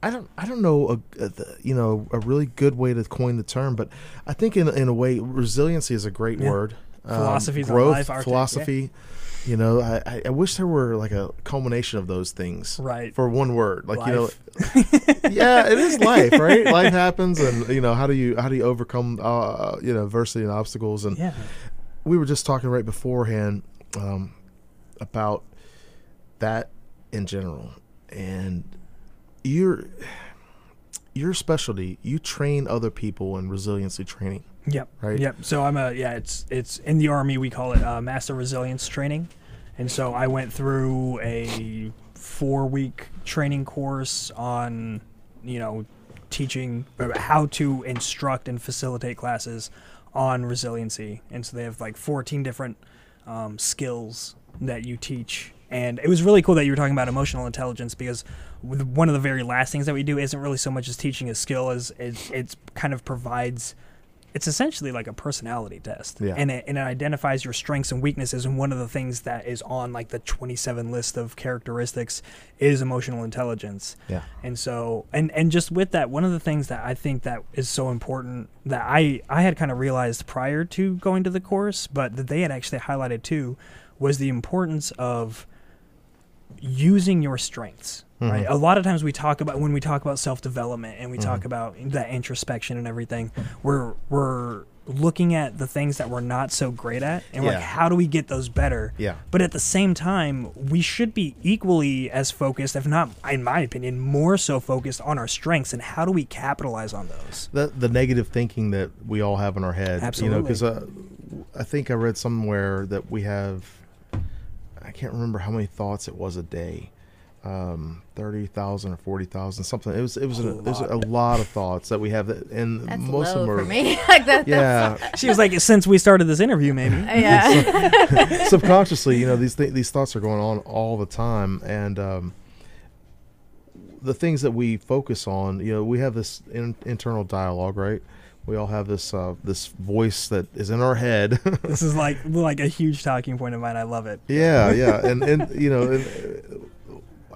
I don't I don't know a, a the, you know a really good way to coin the term, but I think in in a way resiliency is a great Yeah. word. Um, Philosophies on growth, life, Arctic, yeah. You know, I, I- wish there were like a culmination of those things, Right. For one word, like you know, *laughs* yeah, it is life, right? life happens, and you know how do you how do you overcome uh, you know adversity and obstacles? And yeah. we were just talking right beforehand um, about that in general, and your your specialty. You train other people in resiliency training, Yep. right? Yep. So I'm a yeah. It's it's in the army we call it uh, master resilience training, and so I went through a four week training course on you know teaching how to instruct and facilitate classes on resiliency, and so they have like 14 different um, skills that you teach. And it was really cool that you were talking about emotional intelligence because one of the very last things that we do isn't really so much as teaching a skill as it, it kind of provides it's essentially like a personality test Yeah. and, it, and it identifies your strengths and weaknesses and one of the things that is on like the 27 list of characteristics is emotional intelligence Yeah. and so and and just with that one of the things that i think that is so important that i i had kind of realized prior to going to the course but that they had actually highlighted too was the importance of using your strengths Mm-hmm. right a lot of times we talk about when we talk about self-development and we talk mm-hmm. about that introspection and everything mm-hmm. we're we're looking at the things that we're not so great at and we're like how do we get those better Yeah. but at the same time we should be equally as focused if not in my opinion more so focused on our strengths and how do we capitalize on those the the negative thinking that we all have in our head. You know, because uh, I think I read somewhere that we have. I can't remember how many thoughts it was a day. Um, thirty thousand or forty thousand, something. It was it was a, it was a lot of thoughts that we have, that, and That's most low of them for are me. *laughs* like that. yeah. she was like since we started this interview maybe *laughs* Yeah. *laughs* subconsciously, you know, these th- these thoughts are going on all the time, and um, the things that we focus on, you know, we have this in- internal dialogue, right? We all have this uh, this voice that is in our head. this is like like a huge talking point of mine i love it yeah, yeah, and and you know, and, uh,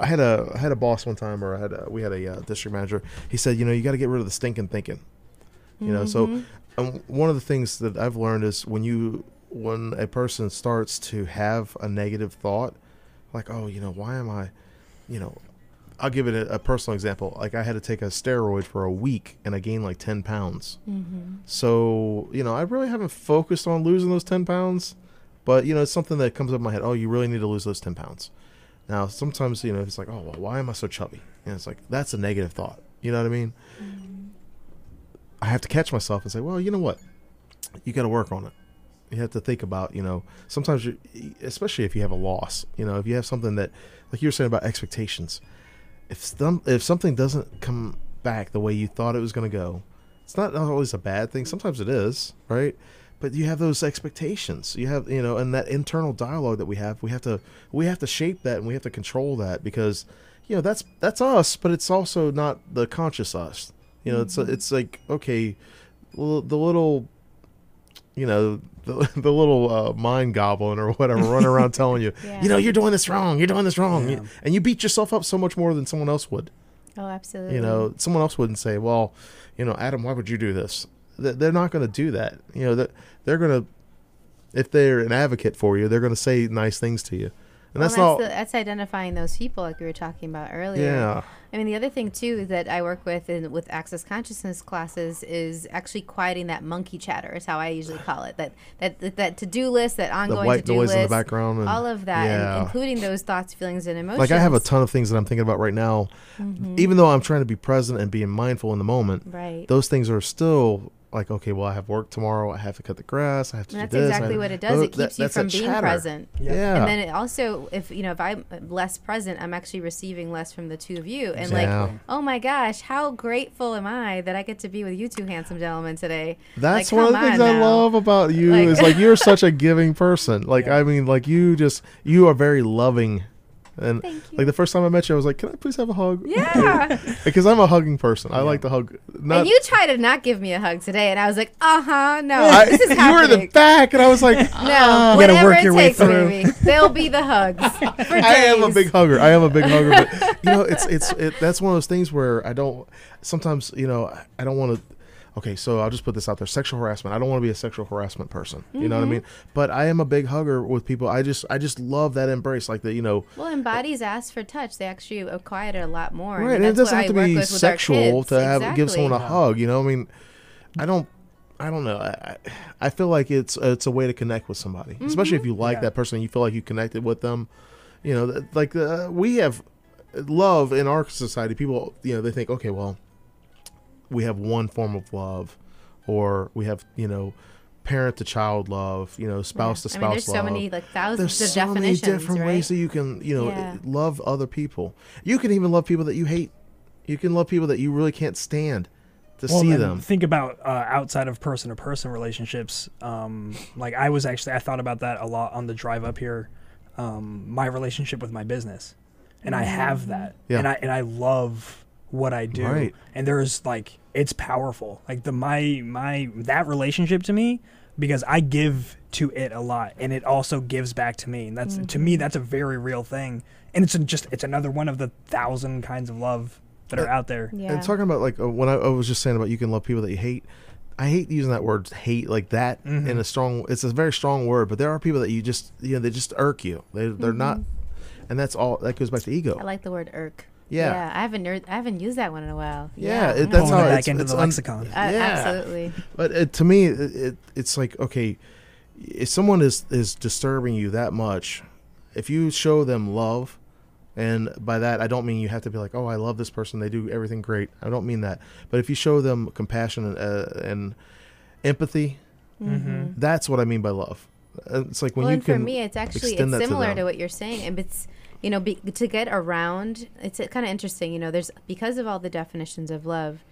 I had a I had a boss one time, or I had a, we had a uh, district manager. He said, you know, you got to get rid of the stinking thinking. You know, so um, one of the things that I've learned is when you when a person starts to have a negative thought, like, oh, you know, why am I, you know, I'll give it a, a personal example. Like I had to take a steroid for a week and I gained like ten pounds. So you know, I really haven't focused on losing those ten pounds, but you know, it's something that comes up in my head. Oh, you really need to lose those ten pounds. Now, sometimes you know, it's like, oh, well, why am I so chubby? And it's like that's a negative thought. You know what I mean? Mm-hmm. I have to catch myself and say, well, you know what? You got to work on it. You have to think about, you know, sometimes, especially if you have a loss, you know, if you have something that, like you were saying about expectations, if some, if something doesn't come back the way you thought it was going to go, it's not always a bad thing. Sometimes it is, right? But you have those expectations. You have, you know, and that internal dialogue that we have, we have to, we have to shape that and we have to control that because, you know, that's that's us, but it's also not the conscious us. You know, it's it's like okay, l- the little, you know, the, *laughs* the little uh, mind goblin or whatever running *laughs* around telling you, Yeah. you know, you're doing this wrong, you're doing this wrong, Yeah. And you beat yourself up so much more than someone else would. oh, absolutely. You know, someone else wouldn't say, well, you know, Adam, why would you do this? Th- They're not going to do that. You know, that they're going to, if they're an advocate for you, they're going to say nice things to you, and Well, that's not. the, that's identifying those people, like we were talking about earlier. yeah, I mean, the other thing too that I work with in with access consciousness classes is actually quieting that monkey chatter. Is how I usually call it. That that that, that to do list, that ongoing to do noise list, in the background, and all of that, Yeah. and including those thoughts, feelings, and emotions. like I have a ton of things that I'm thinking about right now. Even though I'm trying to be present and being mindful in the moment, Mm-hmm. Right. those things are still like, okay, well, I have work tomorrow. I have to cut the grass. I have to And that's do this. I exactly what it does. Tho- It keeps that- you from being chatter. Present. Yeah. And then it also, if you know, if I'm less present, I'm actually receiving less from the two of you. And Yeah. like, oh my gosh, how grateful am I that I get to be with you two handsome gentlemen today? That's Like, one of the things on I now. love about you Like- is like you're such a giving person. Like Yeah. I mean, like you just you are very loving. And Thank you. like the first time I met you, I was like, "Can I please have a hug?" Yeah. *laughs* because I'm a hugging person. I like to hug. Not, and you try to not give me a hug today, and I was like, uh huh, no, I- this is you were in the back, and I was like, *laughs* no, "Ah." You gotta whatever work it your way takes, baby. They'll be the hugs. *laughs* I am a big hugger. I am a big hugger, but you know, it's it's it, that's one of those things where I don't. Sometimes you know I don't want to. Okay, so I'll just put this out there: sexual harassment. I don't want to be a sexual harassment person. You know what I Mm-hmm. mean? But I am a big hugger with people. I just I just love that embrace, like the you know. Well, and bodies ask for touch. They actually acquire it a lot more. Right, and and it doesn't have to work be with with sexual kids. to have give someone a hug. You know, I mean, I don't, I don't know. I, I I feel like it's it's a way to connect with somebody, especially Mm-hmm. if you like Yeah. that person and you feel like you connected with them. You know, like uh, we have love in our society. People, you know, they think, okay, well, we have one form of love, or we have, you know. Parent to child love, you know, spouse Yeah. to I mean, spouse there's love so many like thousands there's of so many different right? ways that you can you know Yeah. love other people you can even love people that you hate you can love people that you really can't stand to well, see them. Think about uh, outside of person to person relationships. Um, like I was actually, I thought about that a lot on the drive up here. Um, my relationship with my business, and I have that, Yeah. and I and I love what I do, Right. and there's like it's powerful. Like the my my that relationship to me because I give to it a lot, and it also gives back to me, and that's to me that's a very real thing, and it's just it's another one of the thousand kinds of love that are out there. Yeah. And talking about like uh, when I, I was just saying about you can love people that you hate. I hate using that word hate like that Mm-hmm. in a strong. It's a very strong word, but there are people that you just you know they just irk you. They they're not, and that's all. That goes back to ego. I like the word irk. Yeah. I haven't ner- I haven't used that one in a while. Yeah, it- mm. that's Pulling how it back it's, into it's the un- lexicon. Uh, yeah. Absolutely. But it, to me, it, it, it's like okay, if someone is is disturbing you that much, if you show them love, and by that I don't mean you have to be like, oh, I love this person, they do everything great. I don't mean that. But if you show them compassion and, uh, and empathy, Mm-hmm. that's what I mean by love. It's like when well, you can. for me, it's actually it's that to similar to, what you're saying, and it's you know be, to get around. It's kind of interesting. You know, there's because of all the definitions of love.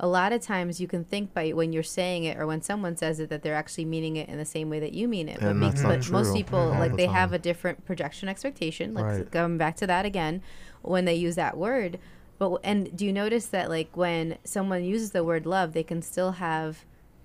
A lot of times you can think by when you're saying it or when someone says it that they're actually meaning it in the same way that you mean it. And but, be- but most people all like the they have a different projection expectation. Like Right. going back to that again, when they use that word. But and do you notice that like when someone uses the word love, they can still have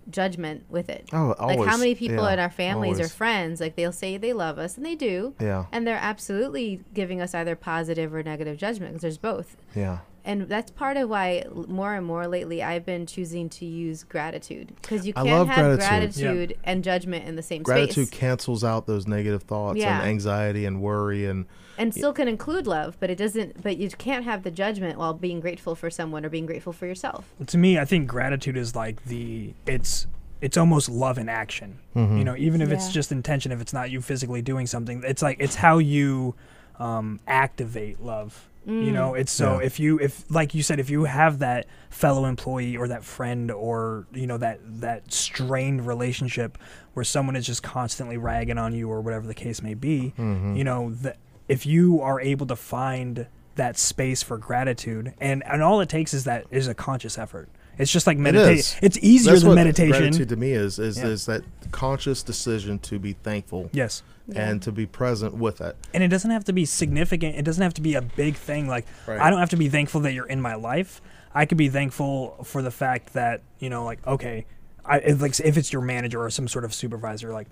judgment with it. Oh, like how many people Yeah, in our families or friends? Like they'll say they love us and they do. Yeah, and they're absolutely giving us either positive or negative judgment because there's both. Yeah. And that's part of why more and more lately i've been choosing to use gratitude because you can't love have gratitude. gratitude and judgment in the same space. Gratitude space cancels out those negative thoughts Yeah. and anxiety and worry and and still can include love but it doesn't but you can't have the judgment while being grateful for someone or being grateful for yourself to me, I think gratitude is like the it's it's almost love in action. Mm-hmm. You know, even if it's just intention, if it's not you physically doing something, it's like it's how you um, activate love. You know, it's so Yeah. if you if like you said, if you have that fellow employee or that friend or you know that that strained relationship where someone is just constantly ragging on you or whatever the case may be, Mm-hmm. you know, that if you are able to find that space for gratitude and and all it takes is that is a conscious effort. It's just like is. meditation. It's easier That's than what meditation. Gratitude to me is is, Yeah. is that conscious decision to be thankful Yes. and to be present with it. And it doesn't have to be significant. It doesn't have to be a big thing. Like Right. I don't have to be thankful that you're in my life. I could be thankful for the fact that you know, like okay, I if, like if it's your manager or some sort of supervisor, like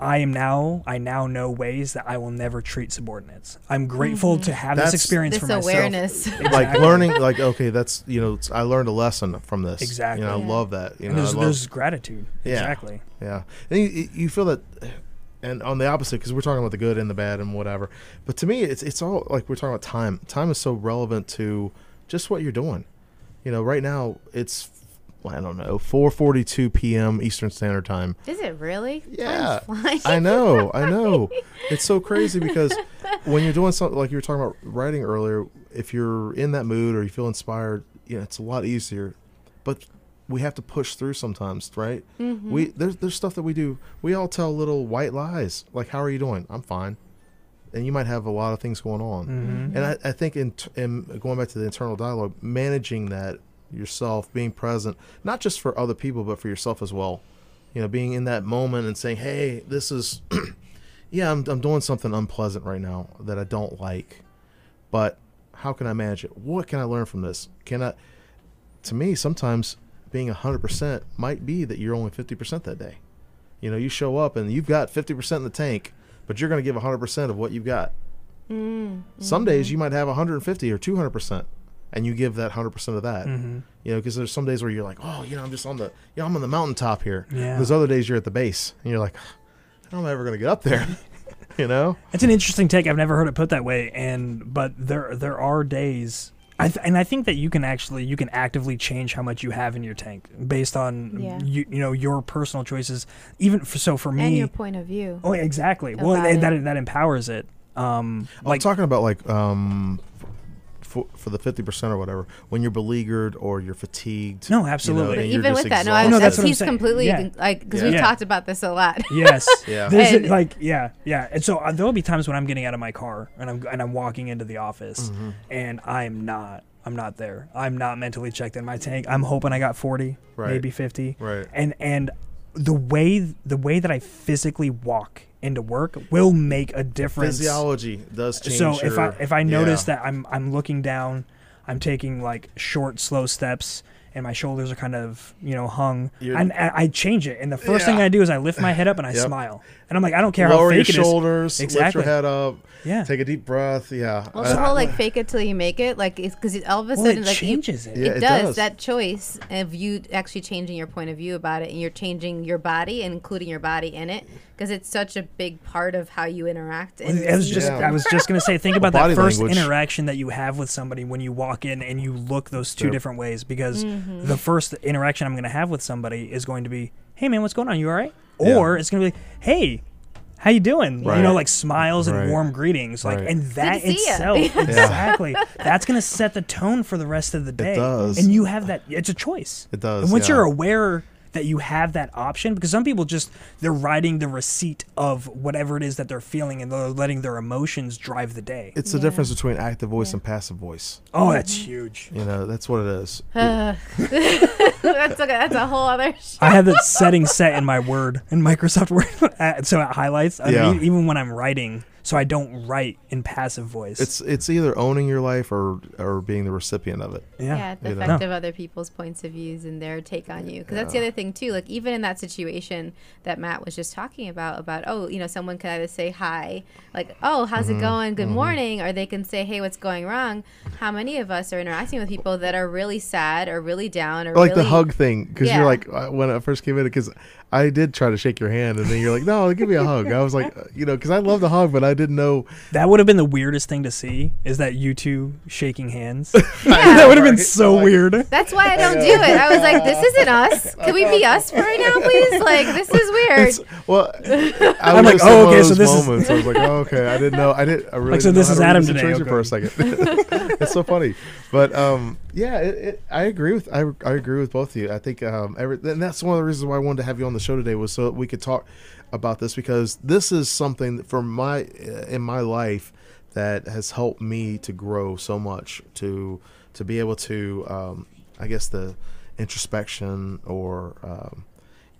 I am now. I now know ways that I will never treat subordinates. I'm grateful to mm-hmm. have That's- this experience this for myself. awareness Like learning, like okay, that's you know, it's, I learned a lesson from this. Exactly. You know, I love that. You And know, there's, love, there's gratitude. Yeah. Exactly. Yeah, and you, you feel that, and on the opposite, because we're talking about the good and the bad and whatever. But to me, it's it's all like we're talking about time. Time is so relevant to just what you're doing. You know, right now it's I don't know 4:42 p.m. Eastern Standard Time. is it really Yeah. I know, I *laughs* know. It's so crazy because *laughs* when you're doing something like you were talking about writing earlier, if you're in that mood or you feel inspired, you know, it's a lot easier. But we have to push through sometimes, right? Mm-hmm. We there's there's stuff that we do. We all tell little white lies, like "How are you doing? I'm fine," and you might have a lot of things going on. Mm-hmm. And I, I think in, t- in going back to the internal dialogue, managing that yourself, being present, not just for other people, but for yourself as well. You know, being in that moment and saying, "Hey, this is, *clears throat* yeah, I'm I'm doing something unpleasant right now that I don't like, but how can I manage it? What can I learn from this? Can I?" To me, sometimes being hundred percent might be that you're only fifty percent that day. You know, you show up and you've got fifty percent in the tank, but you're going to give hundred percent of what you've got. Mm, Some days mm-hmm. you might have 150 or 200 percent, and you give that 100 percent of that. Mm-hmm. You know, because there's some days where you're like, oh, you know, I'm just on the, you know, I'm on the mountaintop here. Yeah. There's other days you're at the base, and you're like, how am I ever gonna get up there? *laughs* you know? It's an interesting take. I've never heard it put that way, and but there there are days, I th- and I think that you can actually you can actively change how much you have in your tank based on Yeah. you you know your personal choices. Even for, so for me, and your point of view oh exactly. Well, that, it. that that empowers it. Um, I'm like talking about like um, for, for the 50 percent or whatever, when you're beleaguered or you're fatigued. No, absolutely. you're even with that, no, I, exhausted. No, that's that's, what I'm he's completely Yeah. like because Yeah. we've Yeah. talked about this a lot. *laughs* Yes. *laughs* Yeah. There's And- like yeah, yeah. And so uh, there'll be times when I'm getting out of my car and I'm and I'm walking into the office Mm-hmm. and I'm not I'm not there. I'm not mentally checked in my tank. I'm hoping I got 40, Right. maybe 50. Right. And and the way the way that I physically walk into work will make a difference. Physiology does change. So if I if I notice yeah. that I'm I'm looking down, I'm taking like short, slow steps, and my shoulders are kind of you know hung, You're- and I, I change it. And the first thing I do is I lift my head up and I Yep. smile, and I'm like, I don't care lower how your fake it is. shoulders, lift Exactly. your head up, Yeah. take a deep breath. Yeah. Well, I- the whole like fake it till you make it, like it's because all of a well, sudden it like changes it. Yeah, it, it does. does. that choice of you actually changing your point of view about it and you're changing your body and including your body in it because it's such a big part of how you interact and I was just Yeah. I was just gonna say think *laughs* about that first language. interaction that you have with somebody when you walk in and you look those two Yep. different ways because mm-hmm. Mm-hmm. the first interaction I'm gonna have with somebody is going to be, Hey man, what's going on? You all right? Yeah. Or it's gonna be, Hey, how you doing? You know, like smiles and Right. warm greetings. Like Right. and that to see ya. itself *laughs* exactly. That's gonna set the tone for the rest of the day. It does. And you have that it's a choice. It does, And once yeah. you're aware that you have that option because some people just they're writing the receipt of whatever it is that they're feeling and they're letting their emotions drive the day. it's the difference between active voice and passive voice. Oh, that's huge. You know, that's what it is. *laughs* that's okay. That's a whole other. Sh- *laughs* I have that setting set in my Word in Microsoft *laughs* Word, uh, so it highlights. I mean, Yeah. e- even when I'm writing, so I don't write in passive voice. It's it's either owning your life or or being the recipient of it. yeah. yeah, the you know. effect of other people's points of views and their take on you. Because that's the other thing too. Like even in that situation that Matt was just talking about, about oh, you know, someone could either say hi, like oh, how's Mm-hmm. it going, good morning, or they can say hey, what's going wrong. How many of us are interacting with people that are really sad or really down or Or like really the hug thing, because Yeah. you're like uh, when I first came in, because I did try to shake your hand, and then you're like, "No, give me a hug." I was like, uh, you know, because I love the hug, but I didn't know. That would have been the weirdest thing to see. Is that you two shaking hands? *laughs* *laughs* Yeah. that would have been so Like- weird. That's why I don't do it. I was like, this isn't *laughs* us. Can we be us for right now, please? Like, this is weird. It's, well, I I'm was like, just in oh, one of okay, so those this is- moments. I was like, oh, okay, I didn't know. I didn't. I really. Like, so didn't this how is to Adam the today, situation For a second, it's so funny, but um, yeah, it, it, I agree with I, I agree with both of you. I think um, every, and that's one of the reasons why I wanted to have you on the show today was so that we could talk about this because this is something for my in my life that has helped me to grow so much to to be able to um, I guess the introspection or um,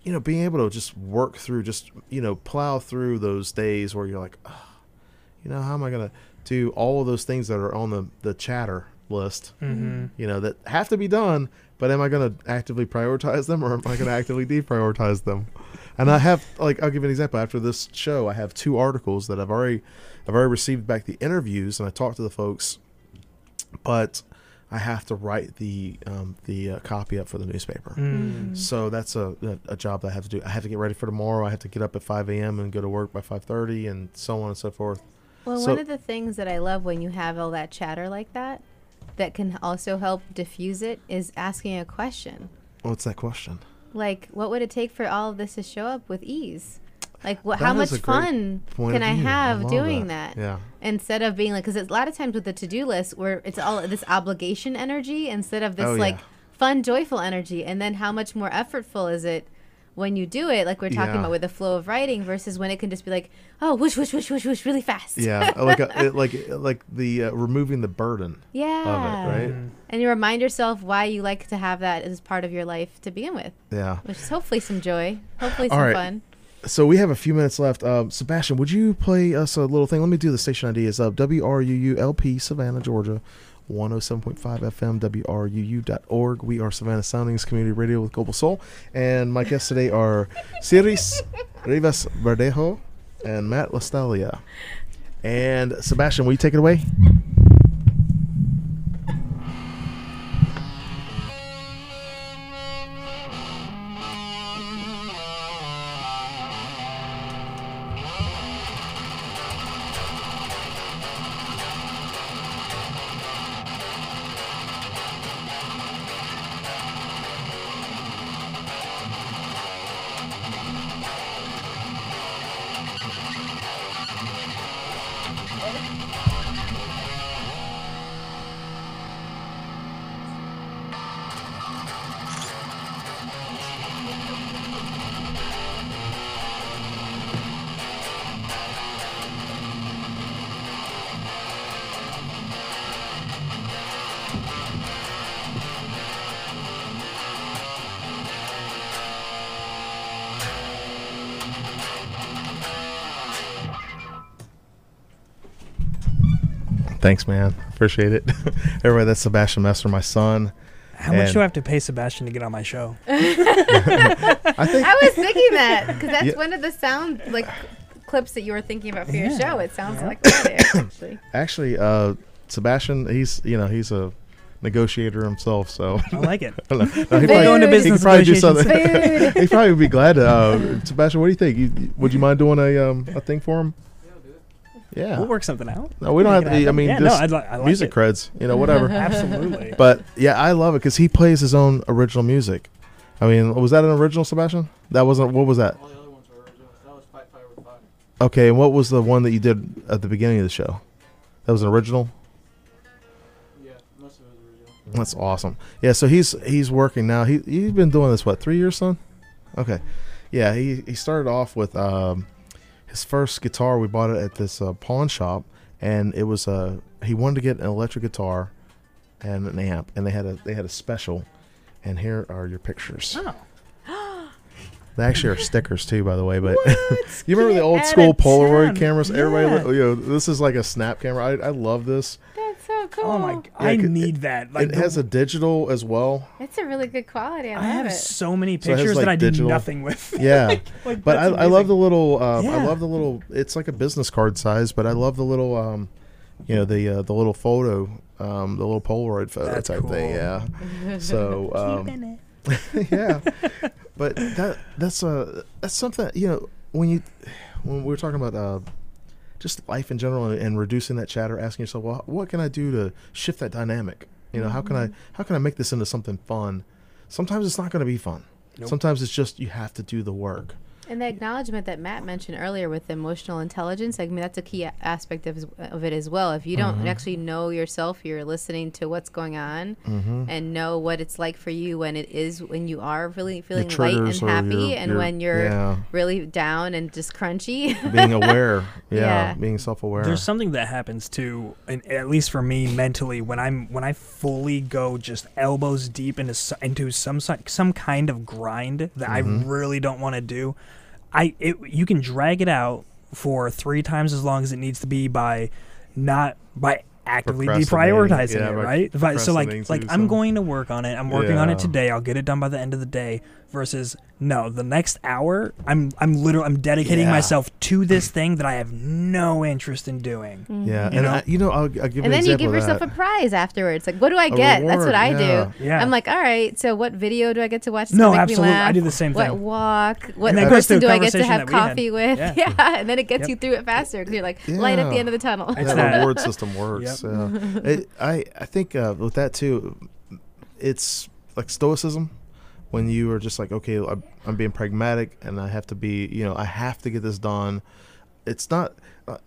you know being able to just work through just you know plow through those days where you're like oh, you know how am I gonna do all of those things that are on the the chatter list Mm-hmm. you know that have to be done but am I gonna actively prioritize them or am I gonna actively deprioritize them and I have like I'll give you an example after this show I have two articles that I've already I've already received back the interviews and I talked to the folks but I have to write the um, the uh, copy up for the newspaper. Mm. So that's a, a a job that I have to do. I have to get ready for tomorrow. I have to get up at 5 a.m. and go to work by 5:30, and so on and so forth. Well, So- one of the things that I love when you have all that chatter like that, that can also help diffuse it, is asking a question. What's that question? Like, what would it take for all of this to show up with ease? Like, what, That how much fun can I view. I have doing that. that? Yeah. Instead of being like, because a lot of times with the to do list, where it's all this obligation energy instead of this Oh, like yeah. fun, joyful energy. And then how much more effortful is it when you do it, like we're talking Yeah. about with the flow of writing, versus when it can just be like, oh, whoosh, whoosh, whoosh, whoosh, whoosh, really fast. Yeah, like a, it, *laughs* like like the uh, removing the burden Yeah. of it, right? And you remind yourself why you like to have that as part of your life to begin with, Yeah. which is hopefully some joy, hopefully All some right. fun. So we have a few minutes left. Um, Sebastian, would you play us a little thing? Let me do the station ID. It's uh, WRUULP, Savannah, Georgia, 107.5 FM, WRUU.org. We are Savannah Soundings Community Radio with Global Soul. And my guests today are Siris Rivas Verdejo and Matt Lostaglia. And Sebastian, will you take it away? Thanks, man. Appreciate it. *laughs* Everybody, that's Sebastian Messer, my son. How much do I have to pay Sebastian to get on my show? *laughs* I think I was thinking that because that's Yeah. one of the sound like clips that you were thinking about for your show. It sounds like that *coughs* actually. actually, uh, Sebastian, he's you know he's a negotiator himself, so I like it. *laughs* I don't know. No, he Food. probably- Go into he probably do something. Food. he probably would be glad to. Uh, Sebastian, what do you think? You, you- would you mind doing a um, a thing for him? Yeah. We'll work something out. No, we don't have to. I mean, yeah, no, just I'd li- I like music it. creds, you know, whatever. *laughs* Absolutely. but yeah, I love it because he plays his own original music. I mean, was that an original, Sebastian? That wasn't. What was that? All the other ones were original. That was Fight Fire with Fire. Okay, and what was the one that you did at the beginning of the show? That was an original. Yeah, most of it was original. That's awesome. Yeah, so he's he's working now. He he's been doing this what three years, son? Okay, yeah. He he started off with um, his first guitar. We bought it at this uh, pawn shop, and it was uh he wanted to get an electric guitar and an amp, and they had a they had a special. And here are your pictures. Oh. *gasps* They actually are stickers too, by the way. But *laughs* you remember the old school Polaroid town. cameras? Everybody, Yeah. you know, this is like a snap camera. I, I love this. So cool. Oh my! g- I 'cause need that. Like it the- has a digital as well. It's a really good quality. I, I love have it. so many So pictures like, that I did nothing with. *laughs* Yeah. Like, But I, I love the little. Um, I love the little. It's like a business card size, but I love the little. Um, you know the uh, the little photo, um, the little Polaroid photo That's type thing. Yeah. *laughs* So um, *laughs* yeah, but that that's uh that's something you know when you when we were talking about uh, just life in general and, and reducing that chatter, asking yourself, well, what can I do to shift that dynamic? You know, how can I mm-hmm. how can I make this into something fun? Sometimes it's not going to be fun. Nope. Sometimes it's just you have to do the work. And the acknowledgement that Matt mentioned earlier with emotional intelligence, I mean, that's a key a- aspect of, of it as well. If you don't Mm-hmm. actually know yourself, you're listening to what's going on Mm-hmm. and know what it's like for you when it is when you are really feeling light and happy your- and your- when you're yeah. really down and just crunchy. *laughs* being aware. *laughs* Yeah, Yeah. being self-aware. There's something that happens too, and at least for me mentally, when I'm when I fully go just elbows deep into into some some kind of grind that Mm-hmm. I really don't want to do. I it, you can drag it out for three times as long as it needs to be by not by actively deprioritizing Yeah, it, right? So like like I'm going to work on it. I'm working on it today. I'll get it done by the end of the day. Versus no, the next hour I'm I'm literally I'm dedicating Yeah. myself to this thing that I have no interest in doing. yeah, You and know? I, you know, I'll, I'll give and an then you give yourself a prize afterwards. Like, what do I get? That's what I yeah. do. Yeah. I'm like, all right, so what video do I get to watch? No, gonna me absolutely. I do the same thing. What walk? What And person do I get to have that had. coffee with? Yeah. *laughs* Yeah. and then it gets Yep. you through it faster because you're like light at the end of the tunnel. It's the that. reward system *laughs* works. Yeah. It, I I think uh, with that too, it's like stoicism. When you are just like, okay, I'm, I'm being pragmatic, and I have to be, you know, I have to get this done. It's not uh,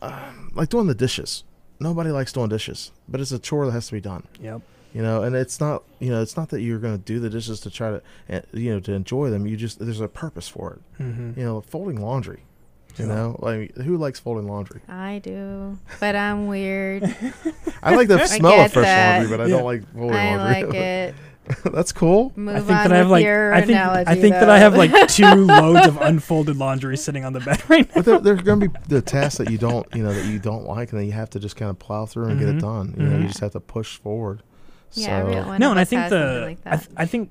uh, like doing the dishes. Nobody likes doing dishes, but it's a chore that has to be done. Yep. You know, and it's not, you know, it's not that you're going to do the dishes to try to, uh, you know, to enjoy them. You just there's a purpose for it. Mm-hmm. You know, folding laundry. You know, like who likes folding laundry? I do, but I'm weird. *laughs* I like the *laughs* I smell of fresh that. laundry, but I Yeah. don't like folding laundry. I laundry. like *laughs* it. *laughs* That's cool. Move I think on that I have like I think analogy. I think that I have like two *laughs* loads of unfolded laundry sitting on the bed right now. But there, there's going to be the tasks that you don't, you know, that you don't like, and then you have to just kind of plow through and get it Mhm. done. You know, you Mhm. just have to push forward. yeah, so, no, and I think the like I, th- I think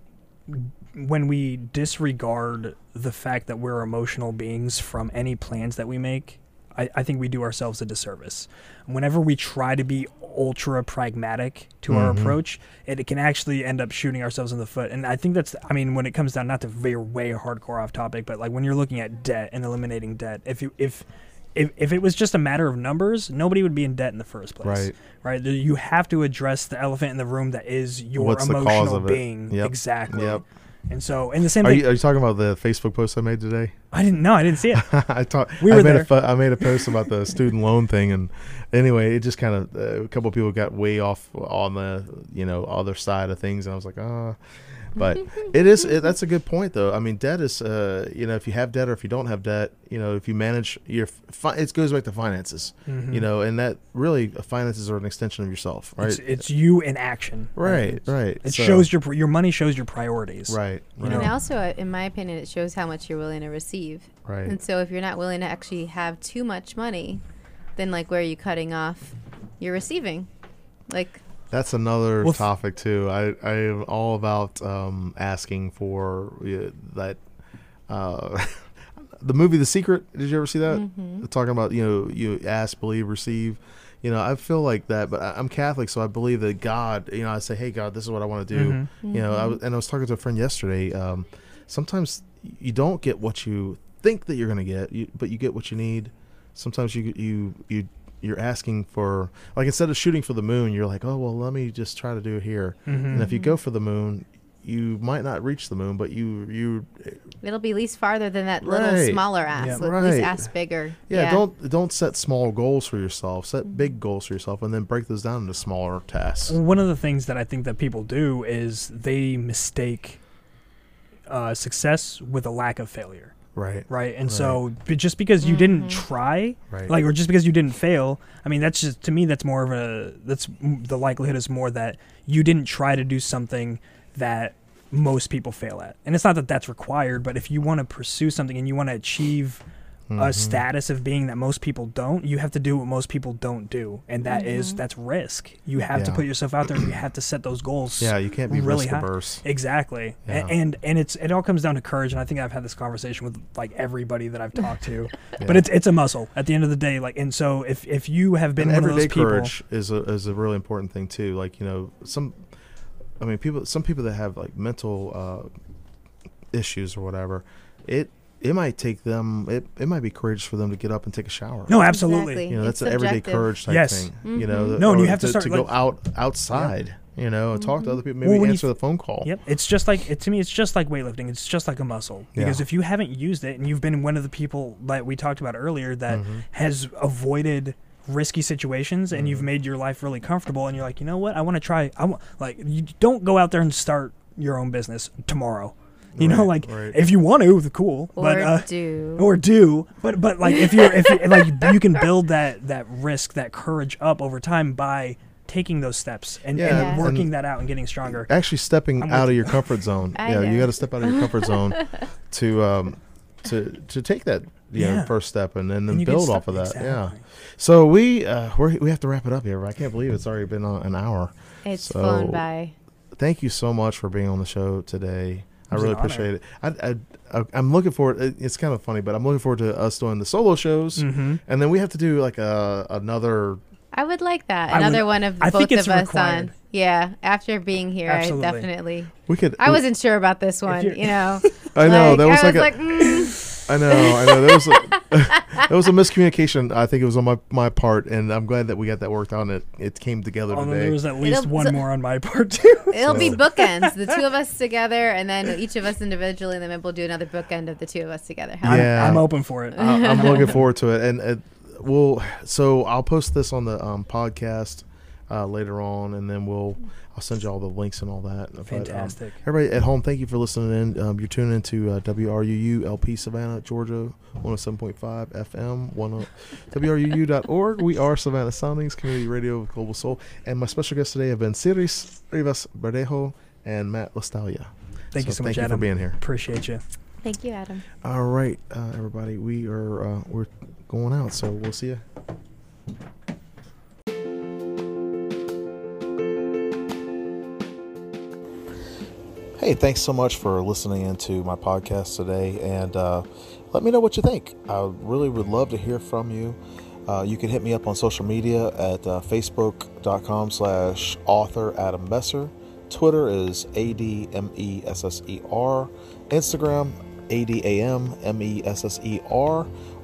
when we disregard the fact that we're emotional beings from any plans that we make, I, I think we do ourselves a disservice. Whenever we try to be ultra pragmatic to our Mhm. approach, it, it can actually end up shooting ourselves in the foot. And I think that's, I mean, when it comes down, not to veer way hardcore off topic, but like when you're looking at debt and eliminating debt, if you, if, if, if it was just a matter of numbers, nobody would be in debt in the first place right. right? You have to address the elephant in the room that is your What's emotional being. Yep. Exactly. Yep. And so, and the same Are thing. you, are you talking about the Facebook post I made today? I didn't know. I didn't see it. *laughs* I talked. We I were made there. a I made a post about the *laughs* student loan thing, and anyway, it just kind of uh, a couple of people got way off on the you know other side of things, and I was like, ah. But *laughs* it is it, that's a good point though. I mean, debt is uh, you know if you have debt or if you don't have debt, you know if you manage your fi- it goes back to finances, Mhm. you know, and that really uh, finances are an extension of yourself, right? It's, it's you in action. right, It's- right. It So- shows your your money shows your priorities. right, right. And also, uh, in my opinion, it shows how much you're willing to receive. right. And so, if you're not willing to actually have too much money, then like where are you cutting off you're receiving. Like That's another Well, topic too. I I am all about um, asking for uh, that. Uh, *laughs* the movie The Secret. Did you ever see that? Mm-hmm. Talking about you know you ask, believe, receive. You know, I feel like that, but I- I'm Catholic, so I believe that God. You know, I say, "Hey, God, this is what I want to do." Mhm. You know, I was, and I was talking to a friend yesterday. Um, sometimes you don't get what you think that you're going to get, you, but you get what you need. Sometimes you you you you're asking for like instead of shooting for the moon, you're like, oh well, let me just try to do it here. Mhm. And if you go for the moon, you might not reach the moon, but you you it'll be at least farther than that little smaller ass. Yeah. At least Right. ask bigger. yeah, don't don't set small goals for yourself. Set big goals for yourself, and then break those down into smaller tasks. One of the things that I think that people do is they mistake uh, success with a lack of failure, Right. right? And Right. so, but just because you didn't mm-hmm. try, Right. like, or just because you didn't fail, I mean, that's just to me, that's more of a that's the likelihood is more that you didn't try to do something that most people fail at, and it's not that that's required, but if you want to pursue something and you want to achieve a Mhm. status of being that most people don't, you have to do what most people don't do, and that is that's risk. You have to put yourself out there. and You *clears throat* have to set those goals. Yeah, you can't be really risk averse. Exactly, Yeah. and and it's it all comes down to courage. And I think I've had this conversation with like everybody that I've talked to, *laughs* yeah. but it's it's a muscle at the end of the day. Like, and so if if you have been and one of those everyday people, courage is a is a really important thing too. Like you know, some, I mean, people, some people that have like mental uh, issues or whatever, it it might take them. It it might be courageous for them to get up and take a shower. no, absolutely, Exactly. you know, that's It's an everyday courage type Yes. thing. You know, Mhm. No, and you have to start, to go out outside. You know, and talk to other people. Maybe Well, when you answer the phone call. Yep, it's just like it, to me. It's just like weightlifting. It's just like a muscle because Yeah. if you haven't used it and you've been one of the people that we talked about earlier that Mm-hmm. has avoided risky situations and Mm-hmm. you've made your life really comfortable and you're like, you know what, I want to try. I want like you don't go out there and start your own business tomorrow. You know, like right. if you want to, the cool. Or but uh, do. or do but but like if you're if you *laughs* like you can build that that risk that courage up over time by taking those steps and, Yeah, and and- working that out and getting stronger actually stepping I'm out of your comfort zone. *laughs* I yeah, you got to step out of your comfort zone *laughs* to um to to take that you know, Yeah. first step and, then And then you build off of that. Yeah. So we uh we're, we have to wrap it up here. I can't believe it's already been uh, an hour. It's So- flown by. Thank you so much for being on the show today. I really an honor. appreciate it. I, I, I I'm looking forward. It's kind of funny, but I'm looking forward to us doing the solo shows, Mhm. and then we have to do like a another. I would like that. I would- Another one of I both think it's of us required. on. Yeah, after being here, Absolutely. I definitely. We could. I we- wasn't sure about this one. you're- know, *laughs* I know that was I like, was a, like, mm, I know, I know. There was a, *laughs* there was a miscommunication. I think it was on my, my part, and I'm glad that we got that worked out it, it came together Although today. there was at least It'll- one so- more on my part too. it'll be bookends. The *laughs* two of us together, and then each of us individually, and then maybe we'll do another bookend of the two of us together. How- Yeah. I'm open for it. I, I'm *laughs* looking forward to it, and it, we'll. So I'll post this on the um, podcast uh, later on, and then we'll. I'll send you all the links and all that. But, um, Fantastic. everybody at home, thank you for listening in. Um, you're tuning into uh, WRUU LP Savannah, Georgia, 107.5 FM, 10, WRUU.org. We are Savannah Soundings, community radio with Global Soul. And my special guests today have been Siris Rivas Verdejo and Matt Lostaglia. Thank you so much, you Adam. for being here. Appreciate you. Thank you, Adam. All right, uh, everybody, we are uh, we're going out, so we'll see you. Hey, thanks so much for listening into my podcast today, and uh, let me know what you think. I really would love to hear from you. Uh, you can hit me up on social media at uh, facebook.com slash author Adam Messer. Twitter is A-D-M-E-S-S-E-R. Instagram, A-D-A-M-M-E-S-S-E-R.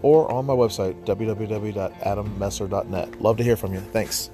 Or on my website, www.adammesser.net. Love to hear from you. Thanks.